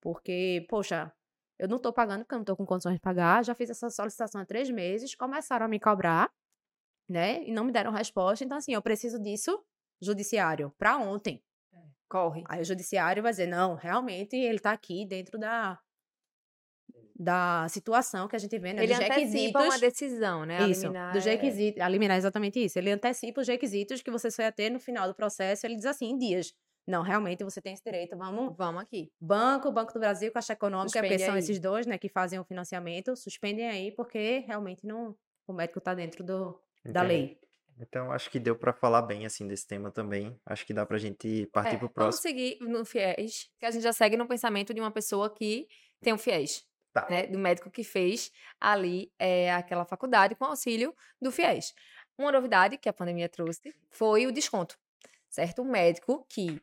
Porque, poxa, eu não tô pagando porque eu não tô com condições de pagar, já fiz essa solicitação há três meses, começaram a me cobrar, né? E não me deram resposta. Então, assim, eu preciso disso judiciário para ontem. Corre. Aí o judiciário vai dizer, não, realmente ele tá aqui dentro da da situação que a gente vê, né? Ele dos antecipa uma decisão, né? Isso, liminar dos é- requisitos, a liminar é exatamente isso. Ele antecipa os requisitos que você só ia ter no final do processo, ele diz assim, em dias. Não, realmente você tem esse direito, vamos Vamos aqui. Banco, Banco do Brasil, Caixa Econômica, porque são aí. esses dois, né, que fazem o financiamento, suspendem aí, porque realmente não, o médico está dentro do, da lei. Então, acho que deu pra falar bem, assim, desse tema também. Acho que dá pra gente partir É, pro vamos próximo. seguir no FIES, que a gente já segue no pensamento de uma pessoa que tem um FIES. Tá. Né, do médico que fez ali é, aquela faculdade com auxílio do FIES. Uma novidade que a pandemia trouxe foi o desconto, certo? Um médico que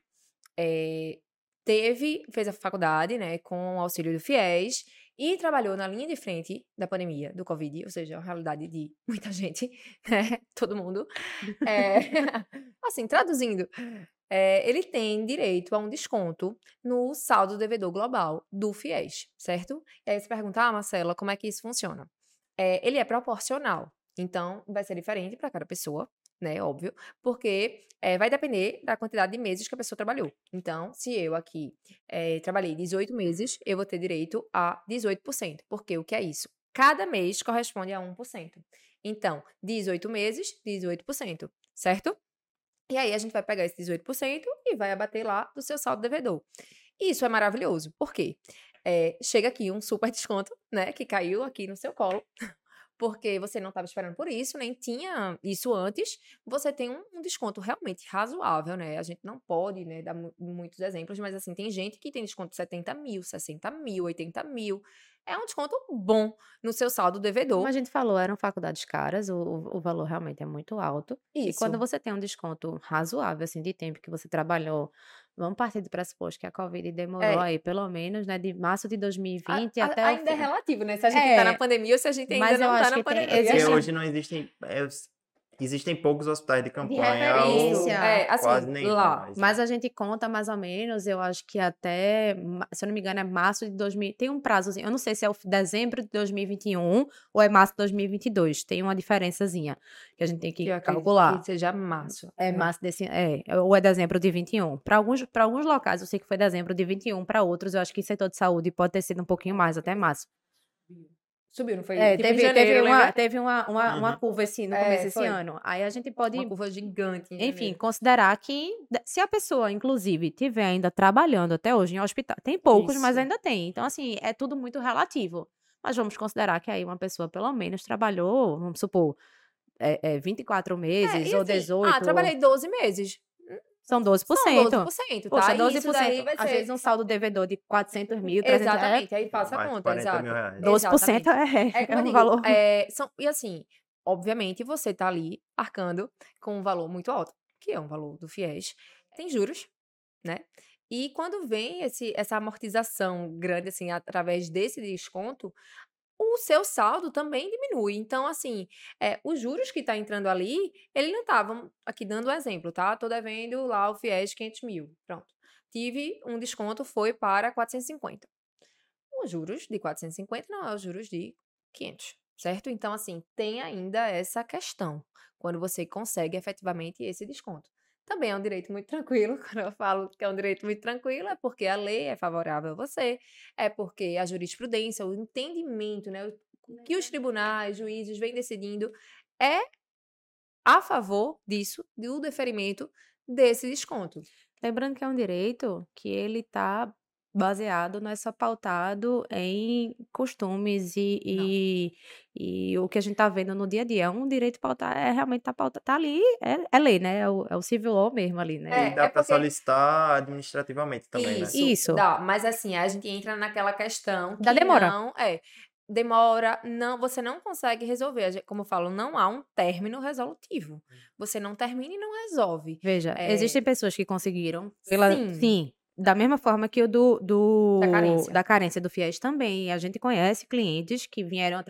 é, teve, fez a faculdade, né, com o auxílio do FIES e trabalhou na linha de frente da pandemia do Covid, ou seja, a realidade de muita gente, né, todo mundo. É, assim, traduzindo, é, ele tem direito a um desconto no saldo devedor global do FIES, certo? E aí você pergunta, ah, Marcela, como é que isso funciona? É, ele é proporcional, então vai ser diferente para cada pessoa, né? Óbvio, porque é, vai depender da quantidade de meses que a pessoa trabalhou. Então, se eu aqui trabalhei 18 meses, eu vou ter direito a 18%, porque o que é isso? Cada mês corresponde a 1%. Então, 18 meses, 18%, certo? E aí a gente vai pegar esse 18% e vai abater lá do seu saldo devedor. Isso é maravilhoso. Por quê? É, chega aqui um super desconto, né? Que caiu aqui no seu colo. Porque você não estava esperando por isso, nem tinha isso antes. Você tem um, um desconto realmente razoável, né? A gente não pode né, dar mu- muitos exemplos, mas assim, tem gente que tem desconto de 70 mil, 60 mil, 80 mil. É um desconto bom no seu saldo devedor. Como a gente falou, eram faculdades caras, o, o valor realmente é muito alto. E Isso. quando você tem um desconto razoável, assim, de tempo que você trabalhou, vamos partir do pressuposto que a Covid demorou É. aí, pelo menos, né, de março de 2020 A- a- até o ainda é relativo, né? Se a gente É, tá na pandemia ou se a gente ainda mas não tá acho na que tem- pandemia. Porque existe- hoje não existem. É, Existem poucos hospitais de De campanha. ou referência. É, assim, quase nenhum lá. mais, né? Mas a gente conta mais ou menos, eu acho que até, se eu não me engano, é março de 2000. Tem um prazozinho, eu não sei se é o dezembro de 2021 ou é março de 2022. Tem uma diferençazinha que a gente tem que eu calcular. Que seja março. É março desse. É, ou é dezembro de 21. Para alguns, para alguns locais, eu sei que foi dezembro de 21. Para outros, eu acho que setor de saúde pode ter sido um pouquinho mais, até março. Subiu, não foi? É, Tipo, teve, janeiro, teve, uma, teve uma, uma, uma Uhum. curva assim no É, começo desse ano. Aí a gente pode, Uma curva gigante. em enfim, janeiro. considerar que se a pessoa, inclusive, tiver ainda trabalhando até hoje em hospital, tem poucos, mas Isso. ainda tem. Então, assim, é tudo muito relativo. Mas vamos considerar que aí uma pessoa, pelo menos, trabalhou, vamos supor, é, é, 24 É, meses e ou assim, 18. Ah, trabalhei 12 meses. São 12%. São 12%, tá? Poxa, E 12%. Isso daí vai Às ser... vezes um saldo devedor de 400 mil, 300 é, Exatamente, aí passa a conta, 40 exato. mil reais. 12% é, É é, um digo, valor. é, são, e assim, obviamente você tá ali arcando com um valor muito alto, que é um valor do FIES. Tem juros, né? E quando vem esse, essa amortização grande, assim, através desse desconto, o seu saldo também diminui. Então, assim, é, os juros que está entrando ali, ele não estava, aqui dando um exemplo, tá? Tô devendo lá o FIES 500 mil, pronto. Tive um desconto, foi para 450. Os juros de 450 não é os juros de 500, certo? Então, assim, tem ainda essa questão, quando você consegue efetivamente esse desconto. Também é um direito muito tranquilo, quando eu falo que é um direito muito tranquilo, é porque a lei é favorável a você, é porque a jurisprudência, o entendimento, né, o que os tribunais, juízes vêm decidindo é a favor disso, do deferimento desse desconto. Lembrando que é um direito que ele está baseado, não é só pautado em costumes e, e, e o que a gente está vendo no dia a dia. É um direito pautado, é realmente tá pautado, tá ali, é, é lei, né? É o, é o civil law mesmo ali, né? É, E dá pra porque- solicitar administrativamente também, Isso, né? Isso. Dá, mas assim, a gente entra naquela questão Da que demora. não é demora, não, você não consegue resolver. Como eu falo, não há um término resolutivo. Você não termina e não resolve. Veja, É. existem pessoas que conseguiram, pela, Sim. sim, da mesma forma que o do, do Da carência. da carência do FIES também. A gente conhece clientes que vieram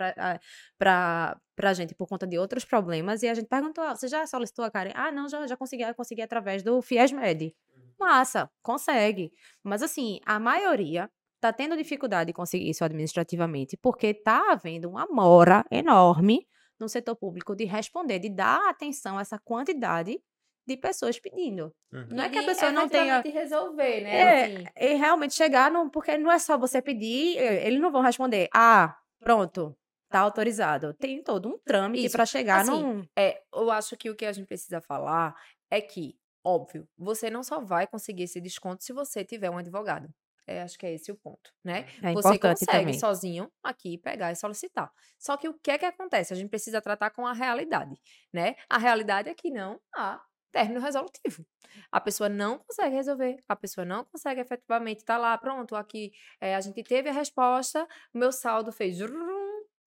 para a gente por conta de outros problemas e a gente perguntou: ah, você já solicitou a carência? Ah, não, já, já consegui, consegui através do FIES Med. Massa, consegue. Mas assim, a maioria está tendo dificuldade de conseguir isso administrativamente porque está havendo uma mora enorme no setor público de responder, de dar atenção a essa quantidade de pessoas pedindo. Uhum. Não é que a E pessoa não tenha. resolver, né? É, assim. e realmente chegar no. Porque não é só você pedir, eles não vão responder. Ah, pronto, tá autorizado. Tem todo um trâmite para chegar Assim, num. É, eu acho que o que a gente precisa falar é que, óbvio, você não só vai conseguir esse desconto se você tiver um advogado. É, acho que é esse o ponto, né? É você importante consegue também. sozinho aqui pegar e solicitar. Só que o que é que acontece? A gente precisa tratar com a realidade, né? A realidade é que não há término resolutivo. A pessoa não consegue resolver, a pessoa não consegue efetivamente estar lá, pronto, aqui é, a gente teve a resposta, o meu saldo fez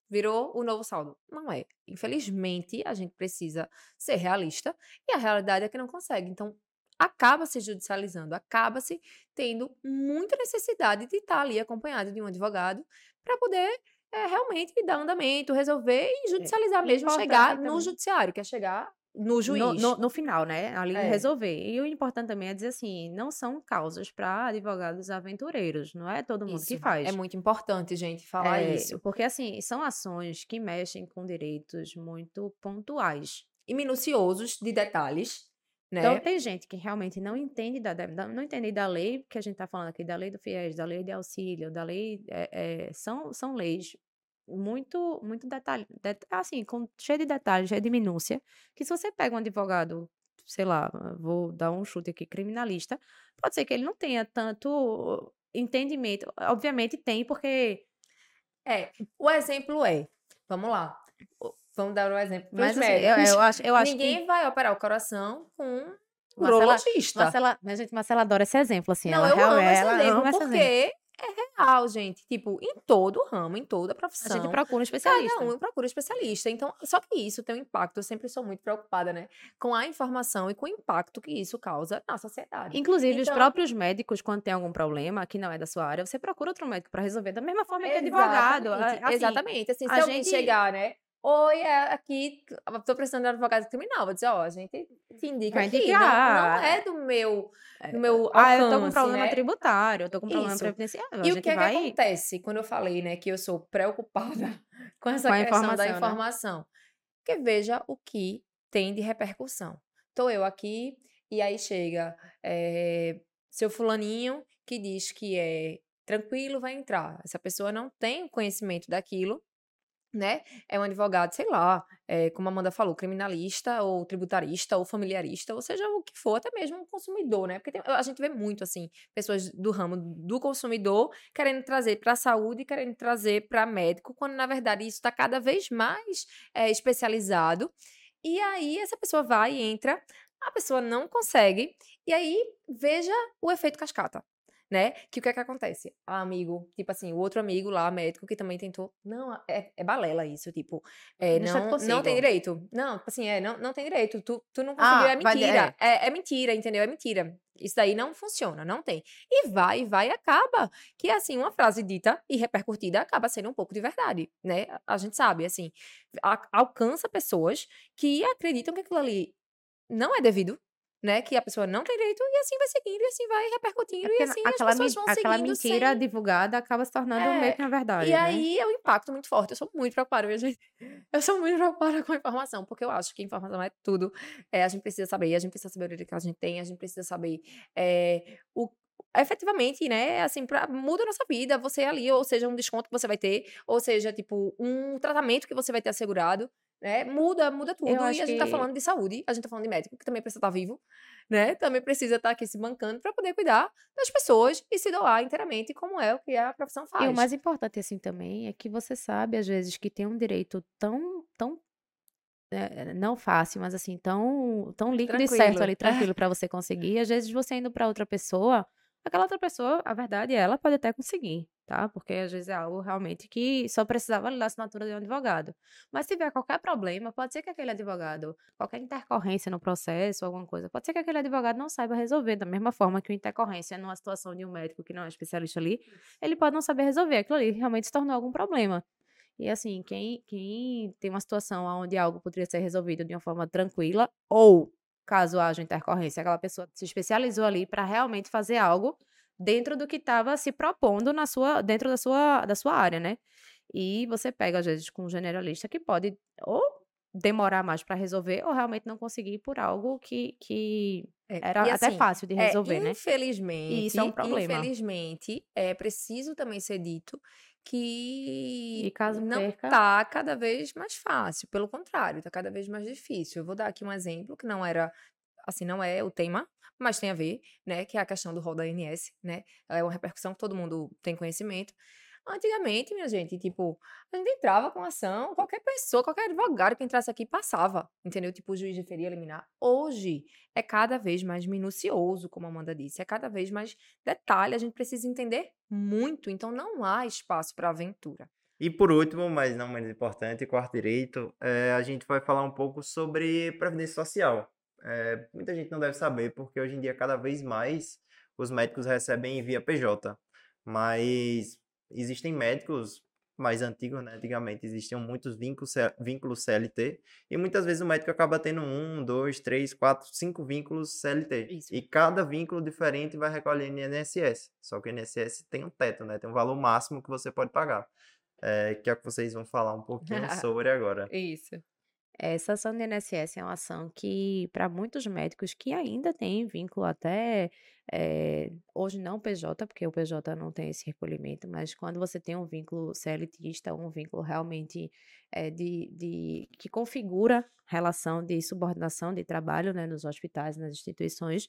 virou o novo saldo. Não é. Infelizmente, a gente precisa ser realista e a realidade é que não consegue. Então, acaba se judicializando, acaba se tendo muita necessidade de estar ali acompanhado de um advogado para poder é, realmente dar andamento, resolver e judicializar e mesmo, chegar no também. judiciário, que é chegar no juiz. No, no, no final, né? Ali É. resolver. E o importante também é dizer assim: não são causas para advogados aventureiros. Não é todo mundo que Isso. faz. É muito importante, gente, falar É, isso. Porque, assim, são ações que mexem com direitos muito pontuais. E minuciosos de detalhes, né? Então, tem gente que realmente não entende da, da- não entende da lei, que a gente está falando aqui, da lei do FIES, da lei de auxílio, da lei. é, é, são, são leis muito, muito detalhe, det- assim, com, cheio de detalhes, cheio de minúcia, que se você pega um advogado, sei lá, vou dar um chute aqui, criminalista, pode ser que ele não tenha tanto entendimento. Obviamente tem, porque. É, o exemplo é, vamos lá, vamos dar um exemplo Mas assim, eu, eu acho, eu acho Ninguém que. vai operar o coração com um Marcela- urologista. Marcela, minha gente, Marcela adora esse exemplo, assim. Não, ela eu esse ela exemplo esse porque. É real, gente. Tipo, em todo ramo, em toda A profissão. gente procura um especialista. Cada um procura especialista. Então, só que isso tem um impacto. Eu sempre sou muito preocupada, né? Com a informação e com o impacto que isso causa na sociedade. Inclusive, os Então- próprios médicos, quando tem algum problema que não é da sua área, você procura outro médico para resolver. Da mesma forma que advogado. Exatamente. é, assim, Exatamente. Assim, a se alguém gente- chegar, né? Oi, é aqui, tô precisando de um advogado criminal. Vou dizer, ó, a gente te indica aqui. Não, não é do meu, do meu Ah, eu tô com um alcance, problema né? tributário, eu tô com um problema previdenciário. E o que, é que acontece quando eu falei, né, que eu sou preocupada com essa Com questão da informação, né? Porque veja o que tem de repercussão. Tô eu aqui, e aí chega eh, seu fulaninho que diz que é tranquilo, vai entrar. Essa pessoa não tem conhecimento daquilo, né? É um advogado, sei lá, eh, como a Amanda falou, criminalista, ou tributarista, ou familiarista, ou seja, o que for, até mesmo um consumidor, né? Porque tem- a gente vê muito, assim, pessoas do ramo do consumidor querendo trazer para a saúde, querendo trazer para médico, quando na verdade isso está cada vez mais eh, especializado. E aí essa pessoa vai e entra, a pessoa não consegue, e aí veja o efeito cascata. Né? Que o que é que acontece? O amigo, tipo assim, o outro amigo lá, médico, que também tentou. Não, é, é balela isso, tipo. é, não, não tem direito. Não, tipo assim, é, não, não tem direito. Tu, tu não Ah, conseguiu, é vai de- mentira. É, é mentira, entendeu? É mentira. Isso daí não funciona, não tem. E vai, vai, e acaba. Que assim, uma frase dita e repercutida acaba sendo um pouco de verdade, né? A gente sabe, assim, a- alcança pessoas que acreditam que aquilo ali não é devido, né? Que a pessoa não tem direito, e assim vai seguindo, e assim vai repercutindo, É e assim aquela, as pessoas vão aquela seguindo mentira sem... divulgada acaba se tornando É, meio que uma verdade, E né? aí é um impacto muito forte. Eu sou muito preocupada, minha gente. Eu sou muito preocupada com a informação, porque eu acho que informação é tudo. É, a gente precisa saber, a gente precisa saber o direito que a gente tem, a gente precisa saber é, o efetivamente, né, assim, pra, muda a nossa vida, você ali, ou seja, um desconto que você vai ter, ou seja, tipo, um tratamento que você vai ter assegurado, né, muda, muda tudo, Eu e a gente tá que- falando de saúde, a gente tá falando de médico, que também precisa estar vivo, né, também precisa estar aqui se bancando para poder cuidar das pessoas e se doar inteiramente, como é o que a profissão faz. E o mais importante, assim, também, é que você sabe, às vezes, que tem um direito tão, tão, eh, não fácil, mas assim, tão, tão líquido e certo Tranquilo. ali, tranquilo para você conseguir. Às vezes você indo para outra pessoa, aquela outra pessoa, a verdade, ela pode até conseguir, tá? Porque às vezes é algo realmente que só precisava da assinatura de um advogado. Mas se tiver qualquer problema, pode ser que aquele advogado, qualquer intercorrência no processo, alguma coisa, pode ser que aquele advogado não saiba resolver, da mesma forma que uma intercorrência numa situação de um médico que não é especialista ali, ele pode não saber resolver. Aquilo ali realmente se tornou algum problema. E assim, quem, quem tem uma situação onde algo poderia ser resolvido de uma forma tranquila, ou caso haja intercorrência, aquela pessoa se especializou ali para realmente fazer algo dentro do que estava se propondo na sua, dentro da sua, da sua área, né? E você pega, às vezes, com um generalista que pode ou demorar mais para resolver, ou realmente não conseguir por algo que, que É, era e até assim, fácil de É, resolver, né? infelizmente, E isso é um problema. infelizmente, é preciso também ser dito que caso não perca- tá cada vez mais fácil, pelo contrário, tá cada vez mais difícil. Eu vou dar aqui um exemplo que não era, assim, não é o tema, mas tem a ver, né, que é a questão do rol da ANS, né? É uma repercussão que todo mundo tem conhecimento. Antigamente, minha gente, tipo, a gente entrava com ação, qualquer pessoa, qualquer advogado que entrasse aqui passava, entendeu? Tipo, o juiz deferia eliminar. Hoje é cada vez mais minucioso, como a Amanda disse, é cada vez mais detalhe, a gente precisa entender muito, então não há espaço para aventura. E por último, mas não menos importante, quarto direito, eh, a gente vai falar um pouco sobre previdência social. Eh, muita gente não deve saber, porque hoje em dia, cada vez mais, os médicos recebem via PJ. Mas existem médicos mais antigos, né? Antigamente existiam muitos vínculos, vínculos CLT, e muitas vezes o médico acaba tendo um, dois, três, quatro, cinco vínculos CLT. Isso. E cada vínculo diferente vai recolher no INSS. Só que o INSS tem um teto, né? Tem um valor máximo que você pode pagar é, que é o que vocês vão falar um pouquinho sobre agora. Isso. Essa ação do INSS é uma ação que, para muitos médicos que ainda têm vínculo até, eh, hoje não PJ, porque o PJ não tem esse recolhimento, mas quando você tem um vínculo CLTista, um vínculo realmente eh, de, de, que configura relação de subordinação de trabalho né, nos hospitais, nas instituições,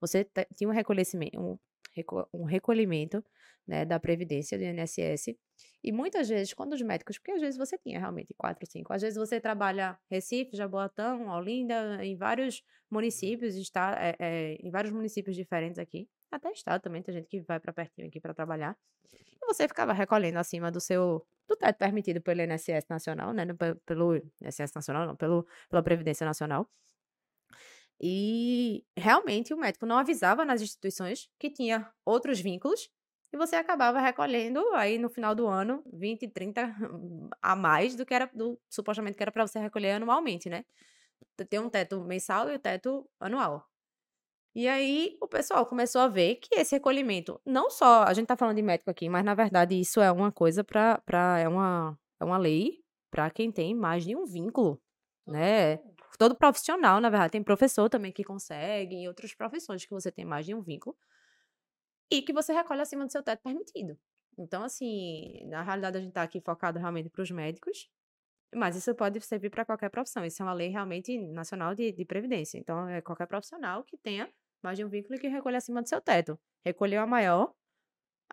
você tinha um recolhimento, reco- um recolhimento né, da Previdência do INSS e muitas vezes, quando os médicos, porque às vezes você tinha realmente quatro, cinco, às vezes você trabalha Recife, Jaboatão, Olinda, em vários municípios, está, é, é, em vários municípios diferentes aqui, até estado também, tem gente que vai para pertinho aqui para trabalhar, e você ficava recolhendo acima do seu, do teto permitido pelo INSS Nacional, né, pelo INSS Nacional, não, pelo, pela Previdência Nacional, e realmente o médico não avisava nas instituições que tinha outros vínculos e você acabava recolhendo aí no final do ano 20, 30 a mais do que era do supostamente que era para você recolher anualmente, né? Tem um teto mensal e o teto anual. E aí o pessoal começou a ver que esse recolhimento, não só, a gente tá falando de médico aqui, mas na verdade isso é uma coisa para é uma é uma lei para quem tem mais de um vínculo, né? Todo profissional, na verdade, tem professor também que consegue, e outras profissões que você tem mais de um vínculo e que você recolhe acima do seu teto permitido. Então, assim, na realidade a gente está aqui focado realmente para os médicos, mas isso pode servir para qualquer profissão. Isso é uma lei realmente nacional de, de previdência. Então, é qualquer profissional que tenha mais de um vínculo que recolhe acima do seu teto. Recolheu a maior,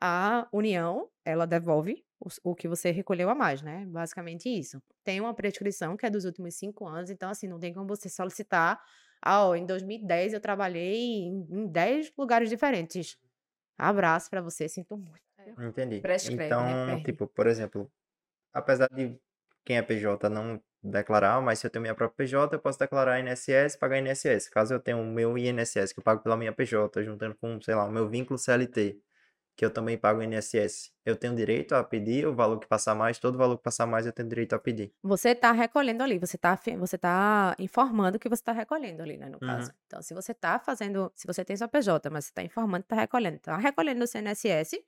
a União, ela devolve o, o, que você recolheu a mais, né? Basicamente isso. Tem uma prescrição que é dos últimos cinco anos, então, assim, não tem como você solicitar. Ah, ó, em 2010 eu trabalhei em, em 10 lugares diferentes. Abraço para você, sinto muito. É. Entendi. Prescreve, né, então, né? tipo, por exemplo, apesar de quem é PJ não declarar, mas se eu tenho minha própria PJ, eu posso declarar INSS e pagar INSS. Caso eu tenha o meu INSS, que eu pago pela minha PJ, juntando com, sei lá, o meu vínculo CLT, que eu também pago INSS, eu tenho direito a pedir o valor que passar mais, todo valor que passar mais eu tenho direito a pedir. Você está recolhendo ali, você está você tá informando que você está recolhendo ali, né, no uhum. caso. Então, se você está fazendo, se você tem sua PJ, mas você está informando que está recolhendo, está recolhendo o CNSS,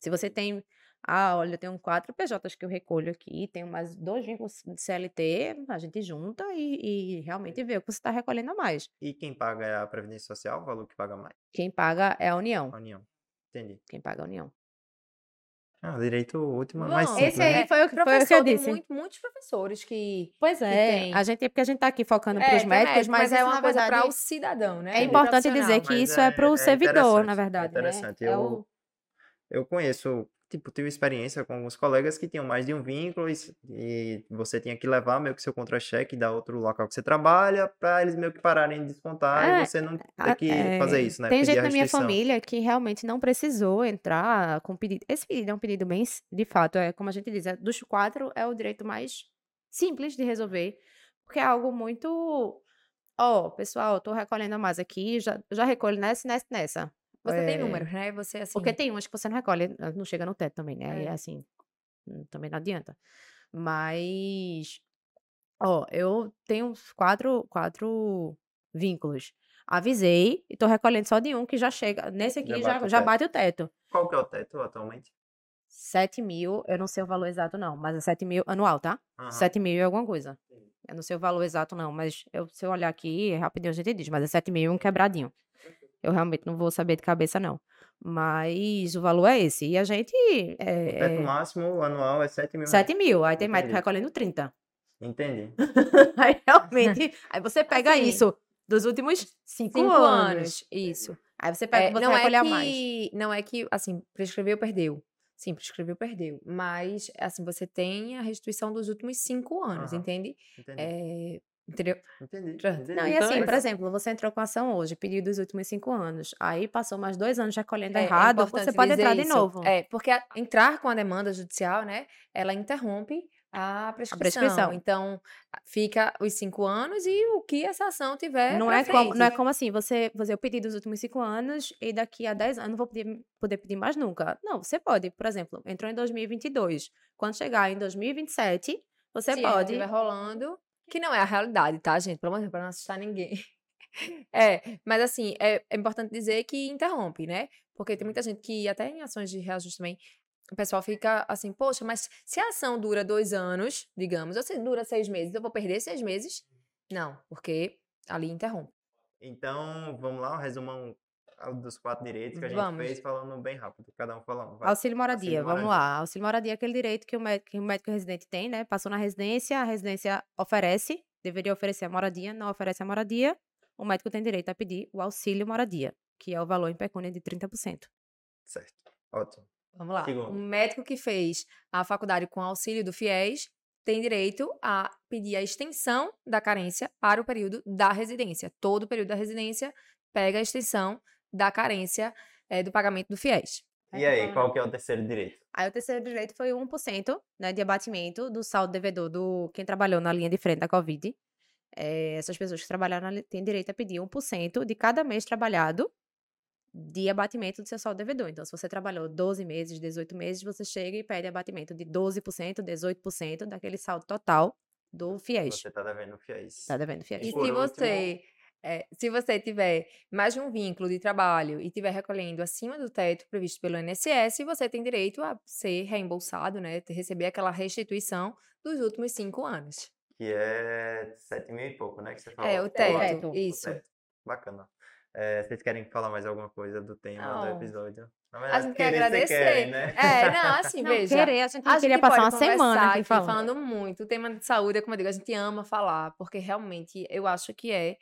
se você tem ah, olha, eu tenho quatro PJs que eu recolho aqui, tenho mais dois vínculos de CLT, a gente junta e, e realmente vê o que você está recolhendo a mais. E quem paga é a Previdência Social, o valor que paga mais? Quem paga é a União. A União. Entendi. Quem paga a União. Ah, direito último, mais simples, Esse aí né? foi o que, foi o que eu disse. Muito, muitos professores que Pois é, que a gente, porque a gente tá aqui focando é, para os médicos, mas, mas é uma coisa para o cidadão, né? É importante dizer que isso é, é para o servidor, na verdade, é interessante. Né? Eu, o... eu conheço tipo, tive experiência com alguns colegas que tinham mais de um vínculo e, e você tinha que levar meio que seu contra-cheque da outro local que você trabalha para eles meio que pararem de descontar é, e você não ter que é, fazer isso, né? Tem Pedir gente na minha família que realmente não precisou entrar com pedido. Esse pedido é um pedido bem, de fato, é como a gente diz, é, dos quatro é o direito mais simples de resolver, porque é algo muito ó, oh, pessoal, tô recolhendo mais aqui, já, já recolho nessa, nessa, nessa. Você é... tem números, né? Você assim. Porque tem umas que você não recolhe, ah, não chega no teto também, né? É. assim, hum, também não adianta. Mas, ó, eu tenho quatro, quatro vínculos. Avisei e tô recolhendo só de um que já chega. Nesse aqui já, já, já bate o teto. Qual que é o teto atualmente? 7 mil, eu não sei o valor exato, não, mas é 7 mil anual, tá? Uhum. 7 mil é alguma coisa. Eu não sei o valor exato, não, mas eu, se eu olhar aqui, rapidinho a gente diz, mas é 7 mil um quebradinho. Eu realmente não vou saber de cabeça, não. Mas o valor é esse. E a gente. É, o teto é... máximo anual é 7 mil. 7 mil. Aí tem médico recolhendo 30. Entendi. aí realmente. Aí você pega assim, isso dos últimos 5 anos. anos. Isso. Aí você pega, é, você não é que, mais. Não é que, assim, prescreveu, perdeu. Sim, prescreveu, perdeu. Mas, assim, você tem a restituição dos últimos cinco anos, uhum. entende? Entendi. É, Entendeu? Entendi. entendi. Não, e então, assim, por exemplo, você entrou com ação hoje, pediu dos últimos cinco anos. Aí passou mais dois anos recolhendo é, errado, é você pode entrar isso. de novo. É, porque a, entrar com a demanda judicial, né, ela interrompe a prescrição. a prescrição. Então, fica os cinco anos e o que essa ação tiver. Não, é como, não é como assim, você fazer o pedido dos últimos cinco anos e daqui a dez anos não vou poder, poder pedir mais nunca. Não, você pode, por exemplo, entrou em 2022. Quando chegar em 2027, você Se pode. Se estiver rolando, que não é a realidade, tá, gente? Pelo menos para não assustar ninguém. É, mas assim, é, é, importante dizer que interrompe, né? Porque tem muita gente que, até em ações de reajuste também, o pessoal fica assim, poxa, mas se a ação dura dois anos, digamos, ou se dura seis meses, eu vou perder seis meses? Não, porque ali interrompe. Então, vamos lá, um resumão dos quatro direitos que a gente vamos. fez, falando bem rápido, cada um falando. Vai. Auxílio moradia, Auxílio vamos moradia. lá. Auxílio moradia é aquele direito que o, médico, que o médico residente tem, né? Passou na residência, a residência oferece, deveria oferecer a moradia, não oferece a moradia, o médico tem direito a pedir o auxílio moradia, que é o valor em pecúnia de 30%. Certo, ótimo. Vamos lá. Segundo. O médico que fez a faculdade com auxílio do FIES tem direito a pedir a extensão da carência para o período da residência. Todo o período da residência pega a extensão da carência é, do pagamento do FIES. E aí, qual que é o terceiro direito? Aí o terceiro direito foi 1% né, de abatimento do saldo devedor do quem trabalhou na linha de frente da Covid. É, essas pessoas que trabalharam têm direito a pedir 1% de cada mês trabalhado de abatimento do seu saldo devedor. Então, se você trabalhou 12 meses, 18 meses, você chega e pede abatimento de 12%, 18% daquele saldo total do FIES. Você tá devendo FIES. Tá devendo FIES. E Por se último- você, é, se você tiver mais de um vínculo de trabalho e estiver recolhendo acima do teto previsto pelo INSS, você tem direito a ser reembolsado, né? Receber aquela restituição dos últimos cinco anos. Que é 7 mil e pouco, né? Que você falou. É, o teto, teto. o isso. teto. Bacana. É, vocês querem falar mais alguma coisa do tema do episódio? Na A verdade, gente quer agradecer. querem, né? É, não, assim, Não, veja. querer, a gente A queria gente passar uma semana aqui falando. falando muito. O tema de saúde, é como eu digo, a gente ama falar, porque realmente eu acho que é.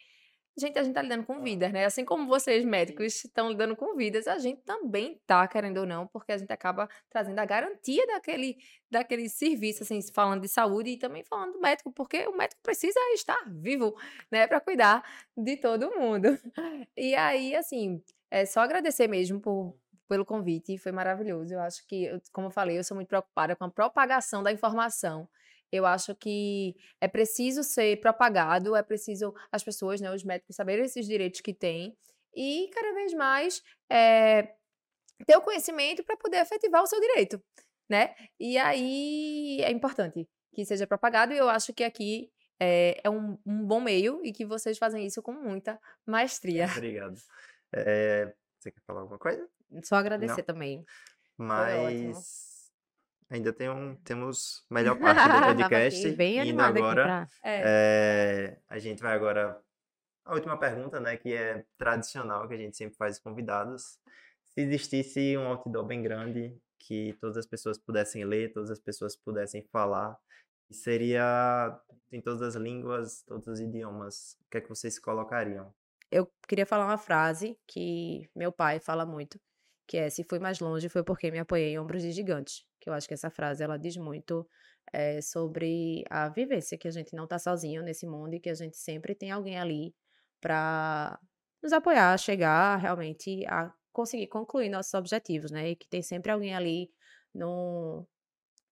Gente, a gente tá lidando com vidas, né? Assim como vocês, médicos, estão lidando com vidas, a gente também tá, querendo ou não, porque a gente acaba trazendo a garantia daquele, daquele serviço, assim, falando de saúde e também falando do médico, porque o médico precisa estar vivo, né, para cuidar de todo mundo. E aí, assim, é só agradecer mesmo por, pelo convite, foi maravilhoso. Eu acho que, como eu falei, eu sou muito preocupada com a propagação da informação. Eu acho que é preciso ser propagado, é preciso as pessoas, né, os médicos saberem esses direitos que têm e cada vez mais é, ter o conhecimento para poder efetivar o seu direito, né? E aí é importante que seja propagado e eu acho que aqui é, é um, um bom meio e que vocês fazem isso com muita maestria. Obrigado. É, você quer falar alguma coisa? Só agradecer também. ótimo. Mas ainda tem um, temos melhor parte do podcast. bem indo agora. pra... É. É, a gente vai agora a última pergunta, né, que é tradicional, que a gente sempre faz convidados. Se existisse um outdoor bem grande que todas as pessoas pudessem ler, todas as pessoas pudessem falar, seria em todas as línguas, todos os idiomas, o que é que vocês colocariam? Eu queria falar uma frase que meu pai fala muito, que é se fui mais longe foi porque me apoiei em ombros de gigantes. Que eu acho que essa frase ela diz muito eh, sobre a vivência que a gente não tá sozinho nesse mundo e que a gente sempre tem alguém ali para nos apoiar, chegar realmente a conseguir concluir nossos objetivos, né? E que tem sempre alguém ali no,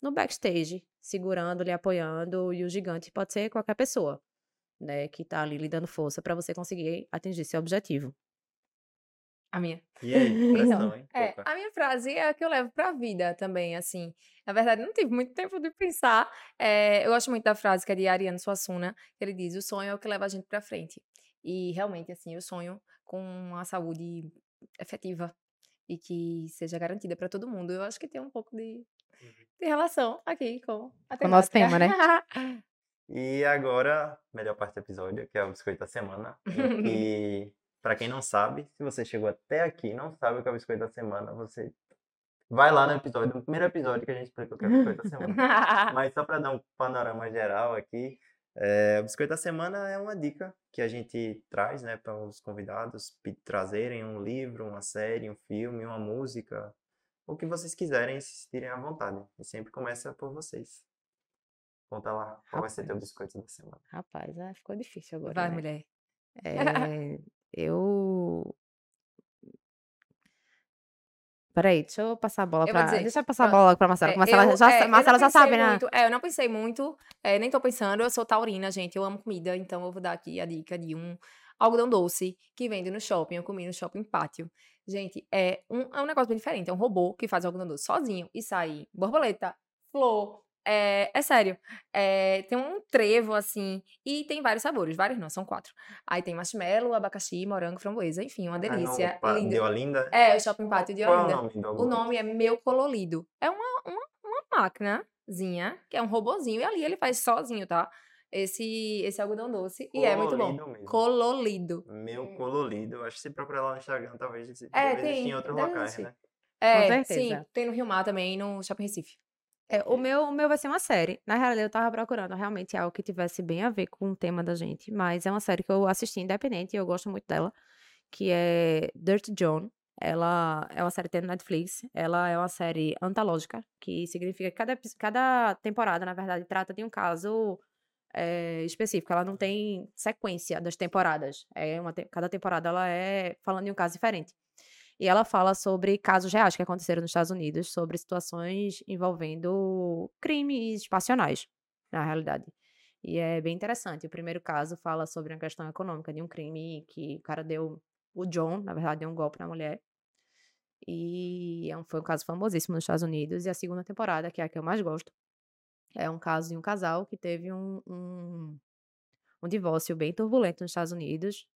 no backstage, segurando, lhe apoiando, e o gigante pode ser qualquer pessoa, né? Que tá ali lhe dando força para você conseguir atingir seu objetivo. A minha. E aí, pressão, hein? É, a minha frase é a que eu levo pra vida também, assim. Na verdade, não tive muito tempo de pensar. É, eu gosto muito da frase que é de Ariano Suassuna, que ele diz: o sonho é o que leva a gente pra frente. E realmente, assim, eu sonho com uma saúde efetiva e que seja garantida pra todo mundo. Eu acho que tem um pouco de, de relação aqui com a o nosso tema, né? E agora, melhor parte do episódio, que é o Biscoito da Semana. em pra quem não sabe, se você chegou até aqui e não sabe o que é o Biscoito da Semana, você vai lá no episódio, no primeiro episódio que a gente explica o que é o Biscoito da Semana. Mas só para dar um panorama geral aqui, é, o Biscoito da Semana é uma dica que a gente traz né, para os convidados trazerem um livro, uma série, um filme, uma música, o que vocês quiserem, se sentirem à vontade. E sempre começa por vocês. Conta lá, qual vai ser teu Biscoito da Semana? Rapaz, ah, ficou difícil agora. Vai, né? mulher. É, eu. Peraí, deixa eu passar a bola Eu pra. dizer, Deixa eu passar a bola logo pra Marcela. É, Marcela eu- já, é, Marcela já sabe, né? muito- é, eu não pensei muito, é, nem tô pensando, eu sou taurina, gente, eu amo comida, então eu vou dar aqui a dica de um algodão doce que vende no shopping, eu comi no shopping pátio. Gente, é um, é um negócio bem diferente, é um robô que faz algodão doce sozinho e sai borboleta, flor, é, é sério, é, tem um trevo assim, e tem vários sabores, vários não, são quatro. Aí tem marshmallow, abacaxi, morango, framboesa, enfim, uma Ah, delícia, pa- linda. De Olinda? É, o shopping pátio de Qual é o Olinda. nome do O nome é Meu Cololido. É uma, uma, uma máquinazinha, que é um robozinho, e ali ele faz sozinho, tá? Esse, esse algodão doce. E é muito bom. Colorido mesmo. Cololido. Meu colorido. Acho que se procurar lá no Instagram, talvez É, tem, em outros locais, né? É, sim. certeza. Tem no Rio Mar também, no Shopping Recife. É, o meu, o meu vai ser uma série. Na realidade, eu tava procurando realmente algo que tivesse bem a ver com o tema da gente, mas é uma série que eu assisti independente e eu gosto muito dela, que é Dirt John. Ela é uma série que tem no Netflix. Ela é uma série antológica, que significa que cada, cada temporada, na verdade, trata de um caso é, específico. Ela não tem sequência das temporadas. É uma cada temporada ela é falando de um caso diferente. E ela fala sobre casos reais que aconteceram nos Estados Unidos, sobre situações envolvendo crimes passionais, na realidade. E é bem interessante. O primeiro caso fala sobre uma questão econômica de um crime que o cara deu, o John, na verdade, deu um golpe na mulher. E é foi um caso famosíssimo nos Estados Unidos. E a segunda temporada, que é a que eu mais gosto, é um caso de um casal que teve um, um, um divórcio bem turbulento nos Estados Unidos.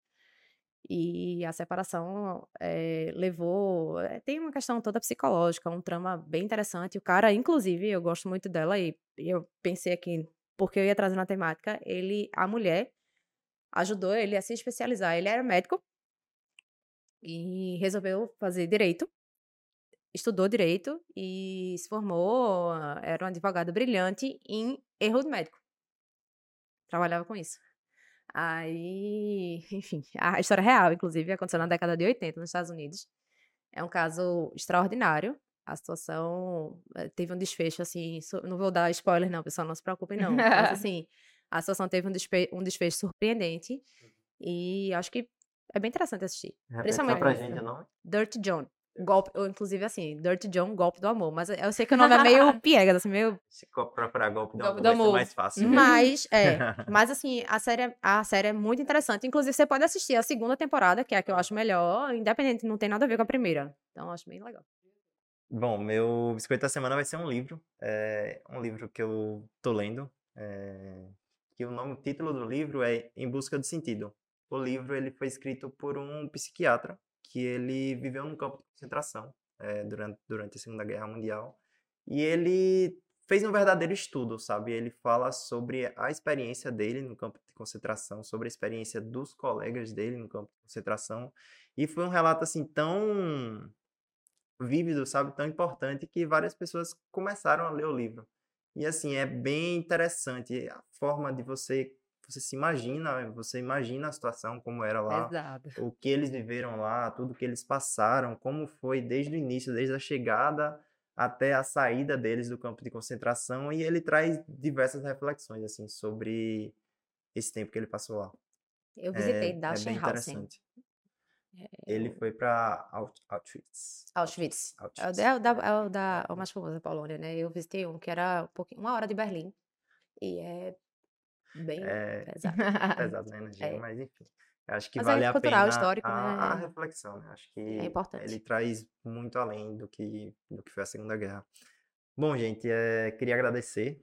E a separação eh, levou. eh, Tem uma questão toda psicológica, um trama bem interessante. O cara, inclusive, eu gosto muito dela e eu pensei aqui, porque eu ia trazer na temática, ele, a mulher, ajudou ele a se especializar. Ele era médico e resolveu fazer direito. Estudou direito e se formou. Era um advogado brilhante em erro médico. Trabalhava com isso. Aí, enfim, a história é real, inclusive, aconteceu na década de 80 nos Estados Unidos. É um caso extraordinário. A situação eh, teve um desfecho, assim, não vou dar spoiler, não, pessoal, não se preocupem, não. Mas, assim, a situação teve um um desfecho surpreendente. E acho que é bem interessante assistir. Repete Principalmente só pra esse. gente o nome. Dirty John. Golpe, ou inclusive assim, Dirty John, golpe do amor. Mas eu sei que o nome é meio piegas, assim, meio. Se procurar golpe do Golpe amor, do vai ser amor. mais fácil. Mas, é. Mas assim, a série, é- a série é muito interessante. Inclusive, você pode assistir a segunda temporada, que é a que eu acho melhor, independente, não tem nada a ver com a primeira. Então, eu acho bem legal. Bom, meu biscoito da semana vai ser um livro. É um livro que eu tô lendo. é, que o nome, o título do livro é Em Busca do Sentido. O livro ele foi escrito por um psiquiatra que ele viveu num campo de concentração é, durante, durante a Segunda Guerra Mundial. E ele fez um verdadeiro estudo, sabe? Ele fala sobre a experiência dele no campo de concentração, sobre a experiência dos colegas dele no campo de concentração. E foi um relato assim tão vívido, sabe, tão importante que várias pessoas começaram a ler o livro. E assim, é bem interessante a forma de você você se imagina, você imagina a situação como era lá, Exato. o que eles viveram lá, tudo que eles passaram, como foi desde o início, desde a chegada até a saída deles do campo de concentração, e ele traz diversas reflexões assim sobre esse tempo que ele passou lá. Eu É, visitei é Dachshausen. interessante. Ele foi para Auschwitz. Auschwitz. É o, Auschwitz. da- é o da, é o da, o mais famoso da Polônia, né? Eu visitei um que era um uma hora de Berlim. E é bem É pesado. pesado na energia, É. mas enfim. Acho que Mas é vale a cultural, pena histórico, a, a né? reflexão, né? Acho que É importante. ele traz muito além do que, do que foi a Segunda Guerra. Bom, gente, é, queria agradecer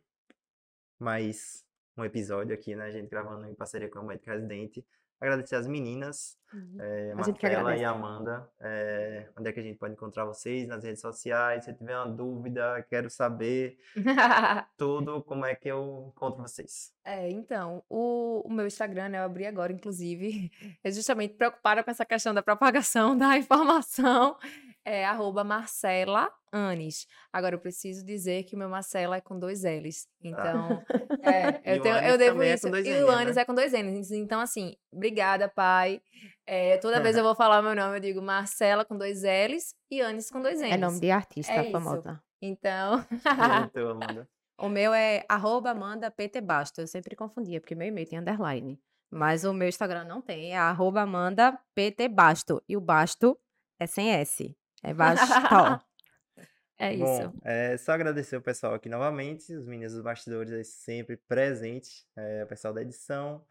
mais um episódio aqui, né? A gente gravando em parceria com o Médico Residente. Agradecer as meninas, Uhum. é, Marcela e Amanda. é, onde é que a gente pode encontrar vocês? Nas redes sociais. Se tiver uma dúvida, quero saber tudo, como é que eu encontro vocês? É, então, o, o meu Instagram, né, eu abri agora, inclusive, é justamente preocupada com essa questão da propagação da informação, é arroba Marcela Anes. Agora, eu preciso dizer que o meu Marcela é com dois L's, então, é, E eu, tenho, Anis eu devo é isso, com dois e o né? Anis é com dois N's, então, assim, obrigada, pai, É, toda vez eu vou falar meu nome, eu digo Marcela com dois L's e Anis com dois N's. É nome de artista É isso. famosa. Então, E tu, Amanda? O meu é arroba Amanda PT Basto. Eu sempre confundia, porque meu e-mail tem underline. Mas o meu Instagram não tem, é arroba Amanda PT Basto. E o Basto é sem S. É Basto. é Bom, isso. é só agradecer o pessoal aqui novamente, os meninos dos bastidores aí sempre presentes, é, o pessoal da edição.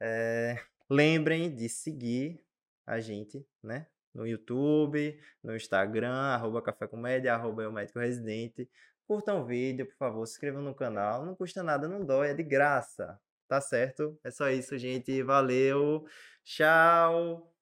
É, lembrem de seguir a gente, né? No YouTube, no Instagram, arroba Café Comédia, arroba Eu Médico Residente. Curtam o vídeo, por favor, se inscrevam no canal. Não custa nada, não dói, é de graça. Tá certo? É só isso, gente. Valeu. Tchau.